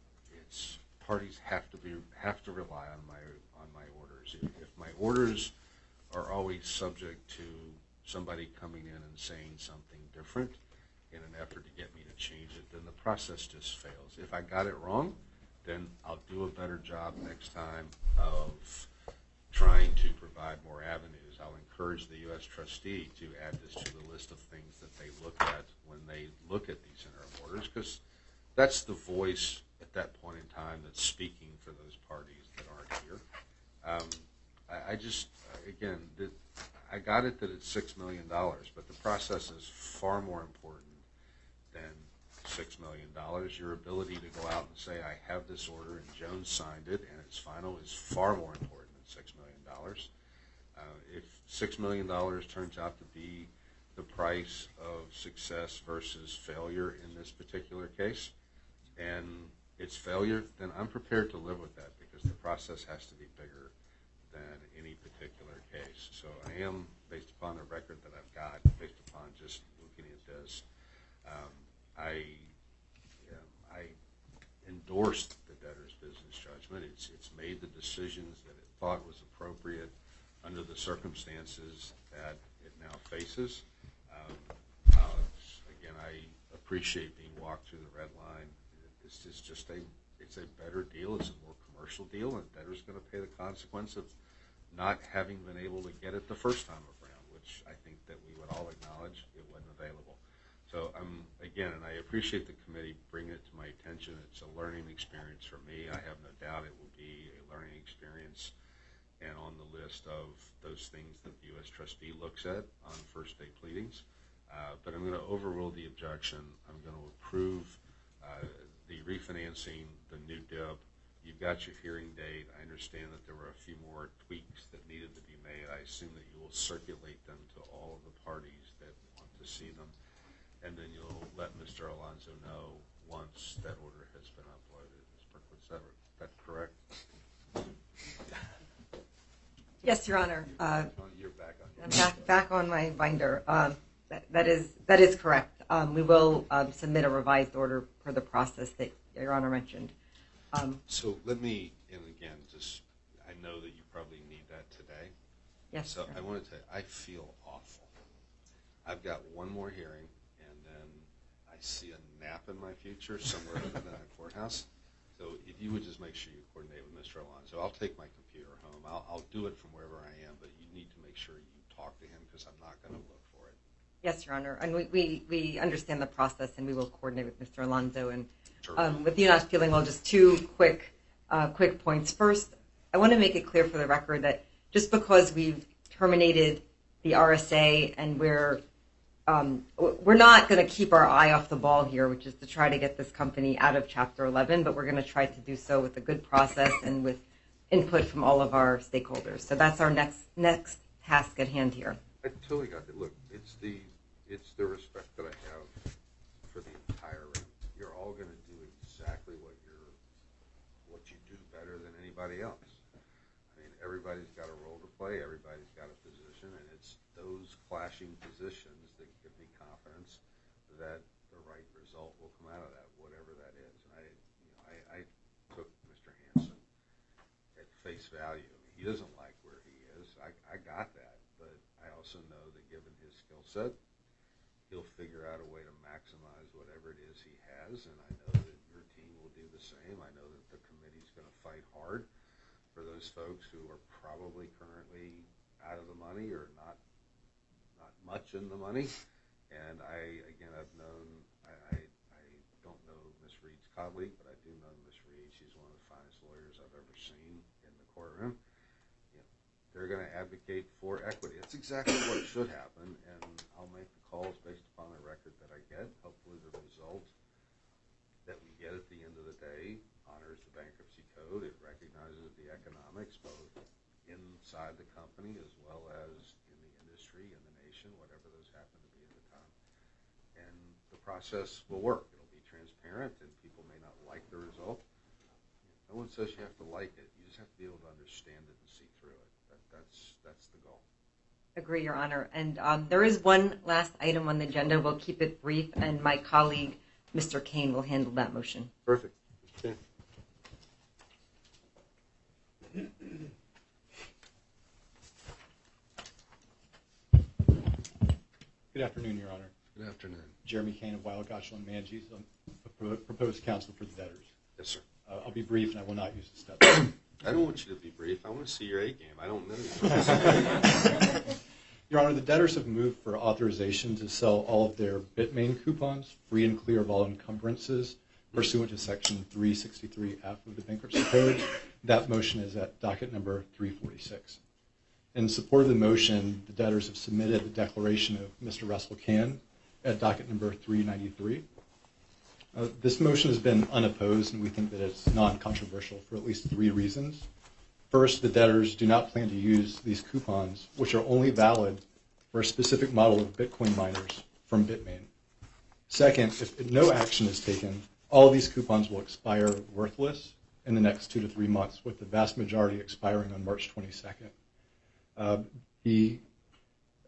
parties have to be have to rely on my on my orders. If my orders are always subject to somebody coming in and saying something different in an effort to get me to change it, then the process just fails. If I got it wrong, then I'll do a better job next time of trying to provide more avenues. I'll encourage the U.S. trustee to add this to the list of things that they look at when they look at these interim orders, because that's the voice at that point in time that's speaking for those parties that aren't here. Um, I just, again, I got it that it's $6 million, but the process is far more important than $6 million. Your ability to go out and say, I have this order and Jones signed it and it's final is far more important than $6 million. Uh, if $6 million turns out to be the price of success versus failure in this particular case, and it's failure, then I'm prepared to live with that because the process has to be bigger than any particular case. So I am, based upon the record that I've got, based upon just looking at this, um, um, I endorsed the debtor's business judgment. It's made the decisions that it thought was appropriate under the circumstances that it now faces. Uh, uh, again, I appreciate being walked through the red line. It's just a it's a better deal. It's a more commercial deal, and the debtor's going to pay the consequence of not having been able to get it the first time around, which I think that we would all acknowledge it wasn't available. So, I'm again, and I appreciate the committee bringing it to my attention. It's a learning experience for me. I have no doubt it will be a learning experience and on the list of those things that the U.S. trustee looks at on first-day pleadings. Uh, but I'm going to overrule the objection. I'm going to approve uh, the refinancing, the new DIP, you've got your hearing date. I understand that there were a few more tweaks that needed to be made. I assume that you will circulate them to all of the parties that want to see them, and then you'll let Mr. Alonzo know once that order has been uploaded. Is that correct? Yes, Your Honor. Uh, You're back on. I'm back, back on my binder. Um, that, is that is correct. Um, we will um, submit a revised order per the process that Your Honor mentioned. Um, So let me, and again, just, I know that you probably need that today. Yes, So. I want to tell you, I feel awful. I've got one more hearing, and then I see a nap in my future somewhere than a courthouse. So if you would just make sure you coordinate with Mr. Alonzo. I'll take my computer home. I'll, I'll do it from wherever I am, but you need to make sure you talk to him because I'm not going to look for it. Yes, Your Honor. And we, we, we understand the process, and we will coordinate with Mr. Alonzo. And um, with you not feeling well, just two quick uh, quick points. First, I want to make it clear for the record that just because we've terminated the RSA and we're Um, we're not going to keep our eye off the ball here, which is to try to get this company out of Chapter 11, but we're going to try to do so with a good process and with input from all of our stakeholders. So that's our next next task at hand here. I totally got it. Look, it's the it's the respect that I have for the entire room. You're all going to do exactly what you're what you do better than anybody else. I mean, everybody's got a role to play. Everybody's got a position, and it's those clashing positions that give me confidence that the right result will come out of that, whatever that is. And I, you know, I, I took Mr. Hansen at face value. He doesn't like where he is. I, I got that, but I also know that given his skill set, he'll figure out a way to maximize whatever it is he has. And I know that your team will do the same. I know that the committee's going to fight hard for those folks who are probably currently out of the money or not not much in the money. And I, again, I've known, I, don't know Miss Reed's colleague, but I do know Miss Reed. She's one of the finest lawyers I've ever seen courtroom. They're going to advocate for equity. That's exactly what should happen, and I'll make the calls based upon the record that I get. Hopefully, the result that we get at the end of the day honors the bankruptcy code. It recognizes the economics both inside the company as well as in the industry and the nation, whatever those happen to be at the time. And the process will work. It'll be transparent, and people may not like the result. No one says you have to like it. You just have to be able to understand it and see through it. That, that's that's the goal. Agree, Your Honor. And um, there is one last item on the agenda. We'll keep it brief, and my colleague, Mr. Kane, will handle that motion. Perfect. Good afternoon, Your Honor. Good afternoon. Jeremy Kane of Weil Gotshal and Manges. I'm a proposed counsel for the debtors. Yes, sir. Uh, I'll be brief and I will not use the step. I don't want you to be brief. I want to see your A game. I don't know you. Your Honor, the debtors have moved for authorization to sell all of their Bitmain coupons free and clear of all encumbrances pursuant to Section 363F of the Bankruptcy Code. That motion is at docket number 346. In support of the motion, the debtors have submitted the declaration of Mr. Russell Cann at docket number 393. Uh, This motion has been unopposed, and we think that it's non-controversial for at least three reasons. First, the debtors do not plan to use these coupons, which are only valid for a specific model of Bitcoin miners from Bitmain. Second, if no action is taken, all these coupons will expire worthless in the next two to three months, with the vast majority expiring on March 22nd. Uh, The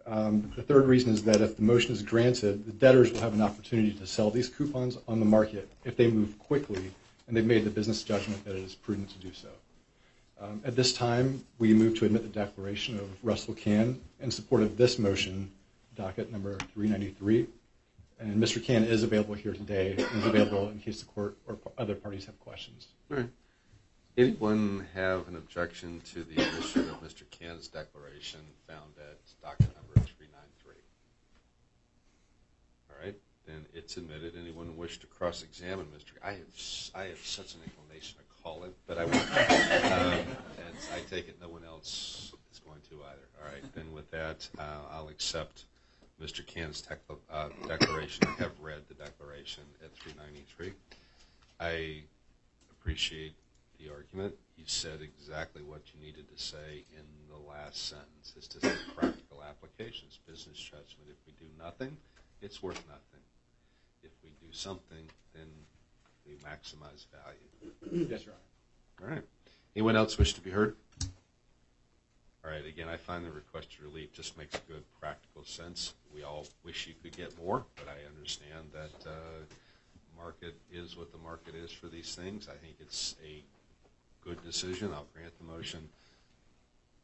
the third reason is that if the motion is granted, the debtors will have an opportunity to sell these coupons on the market if they move quickly and they've made the business judgment that it is prudent to do so. Um, At this time, we move to admit the declaration of Russell Cann in support of this motion, docket number 393. And Mr. Can is available here today and is available in case the court or other parties have questions. Anyone have an objection to the admission of Mr. Cann's declaration found at docket number 393? All right, then it's admitted. Anyone wish to cross-examine Mr. I have, s- I have such an inclination to call him, but I won't. Um, and I take it no one else is going to either. All right, then with that, uh, I'll accept Mr. Cann's tec- uh, declaration. I have read the declaration at 393. I appreciate the argument. You said exactly what you needed to say in the last sentence. It's just practical application. It's business judgment. If we do nothing, it's worth nothing. If we do something, then we maximize value. Yes, Your Honor. All right. Anyone else wish to be heard? All right. Again, I find the request for relief just makes good practical sense. We all wish you could get more, but I understand that uh, market is what the market is for these things. I think it's a good decision. I'll grant the motion.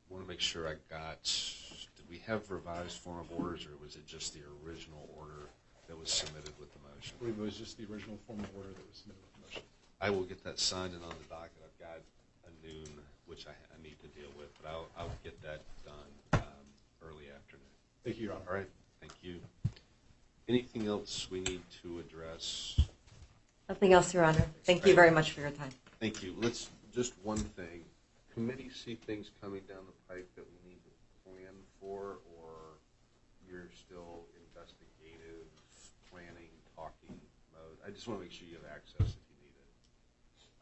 I want to make sure I got, did we have revised form of orders, or was it just the original order that was submitted with the motion? I believe it was just the original form of order that was submitted with the motion. I will get that signed and on the docket. I've got a noon, which I, I need to deal with, but I'll, I'll get that done um, early afternoon. Thank you, Your Honor. All right, thank you. Anything else we need to address? Nothing else, Your Honor. Thank you very much for your time. Thank you. Let's, just one thing. Committee see things coming down the pipe that we need to plan for, or you're still investigative, planning, talking mode? I just want to make sure you have access if you need it.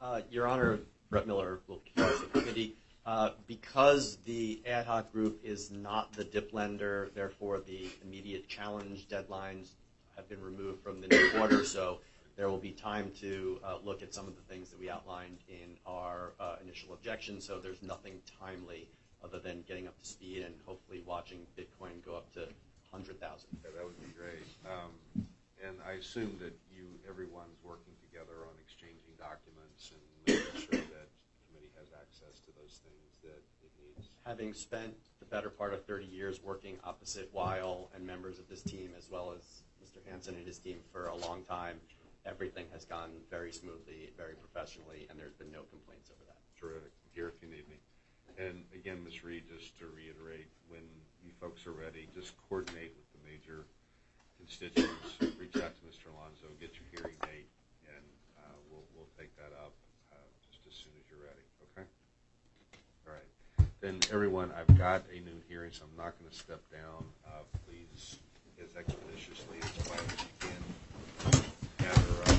Uh, Your Honor, Brett Miller, Willkie the committee. Uh, because the ad hoc group is not the dip lender, therefore the immediate challenge deadlines have been removed from the new order. So there will be time to uh, look at some of the things that we outlined in our uh, initial objection, So there's nothing timely other than getting up to speed and hopefully watching Bitcoin go up to 100,000. Yeah, that would be great. Um, and I assume that everyone's working together on exchanging documents and making sure that the committee has access to those things that it needs. Having spent the better part of 30 years working opposite Weil and members of this team, as well as Mr. Hansen and his team for a long time, everything has gone very smoothly, very professionally, and there's been no complaints over that. Terrific. I'm here if you need me. And again, Ms. Reed, just to reiterate, when you folks are ready, just coordinate with the major constituents, reach out to Mr. Alonzo, get your hearing date, and uh, we'll we'll take that up uh, just as soon as you're ready, okay? All right. Then, everyone, I've got a new hearing, so I'm not going to step down. Uh, please, as expeditiously as possible gather up.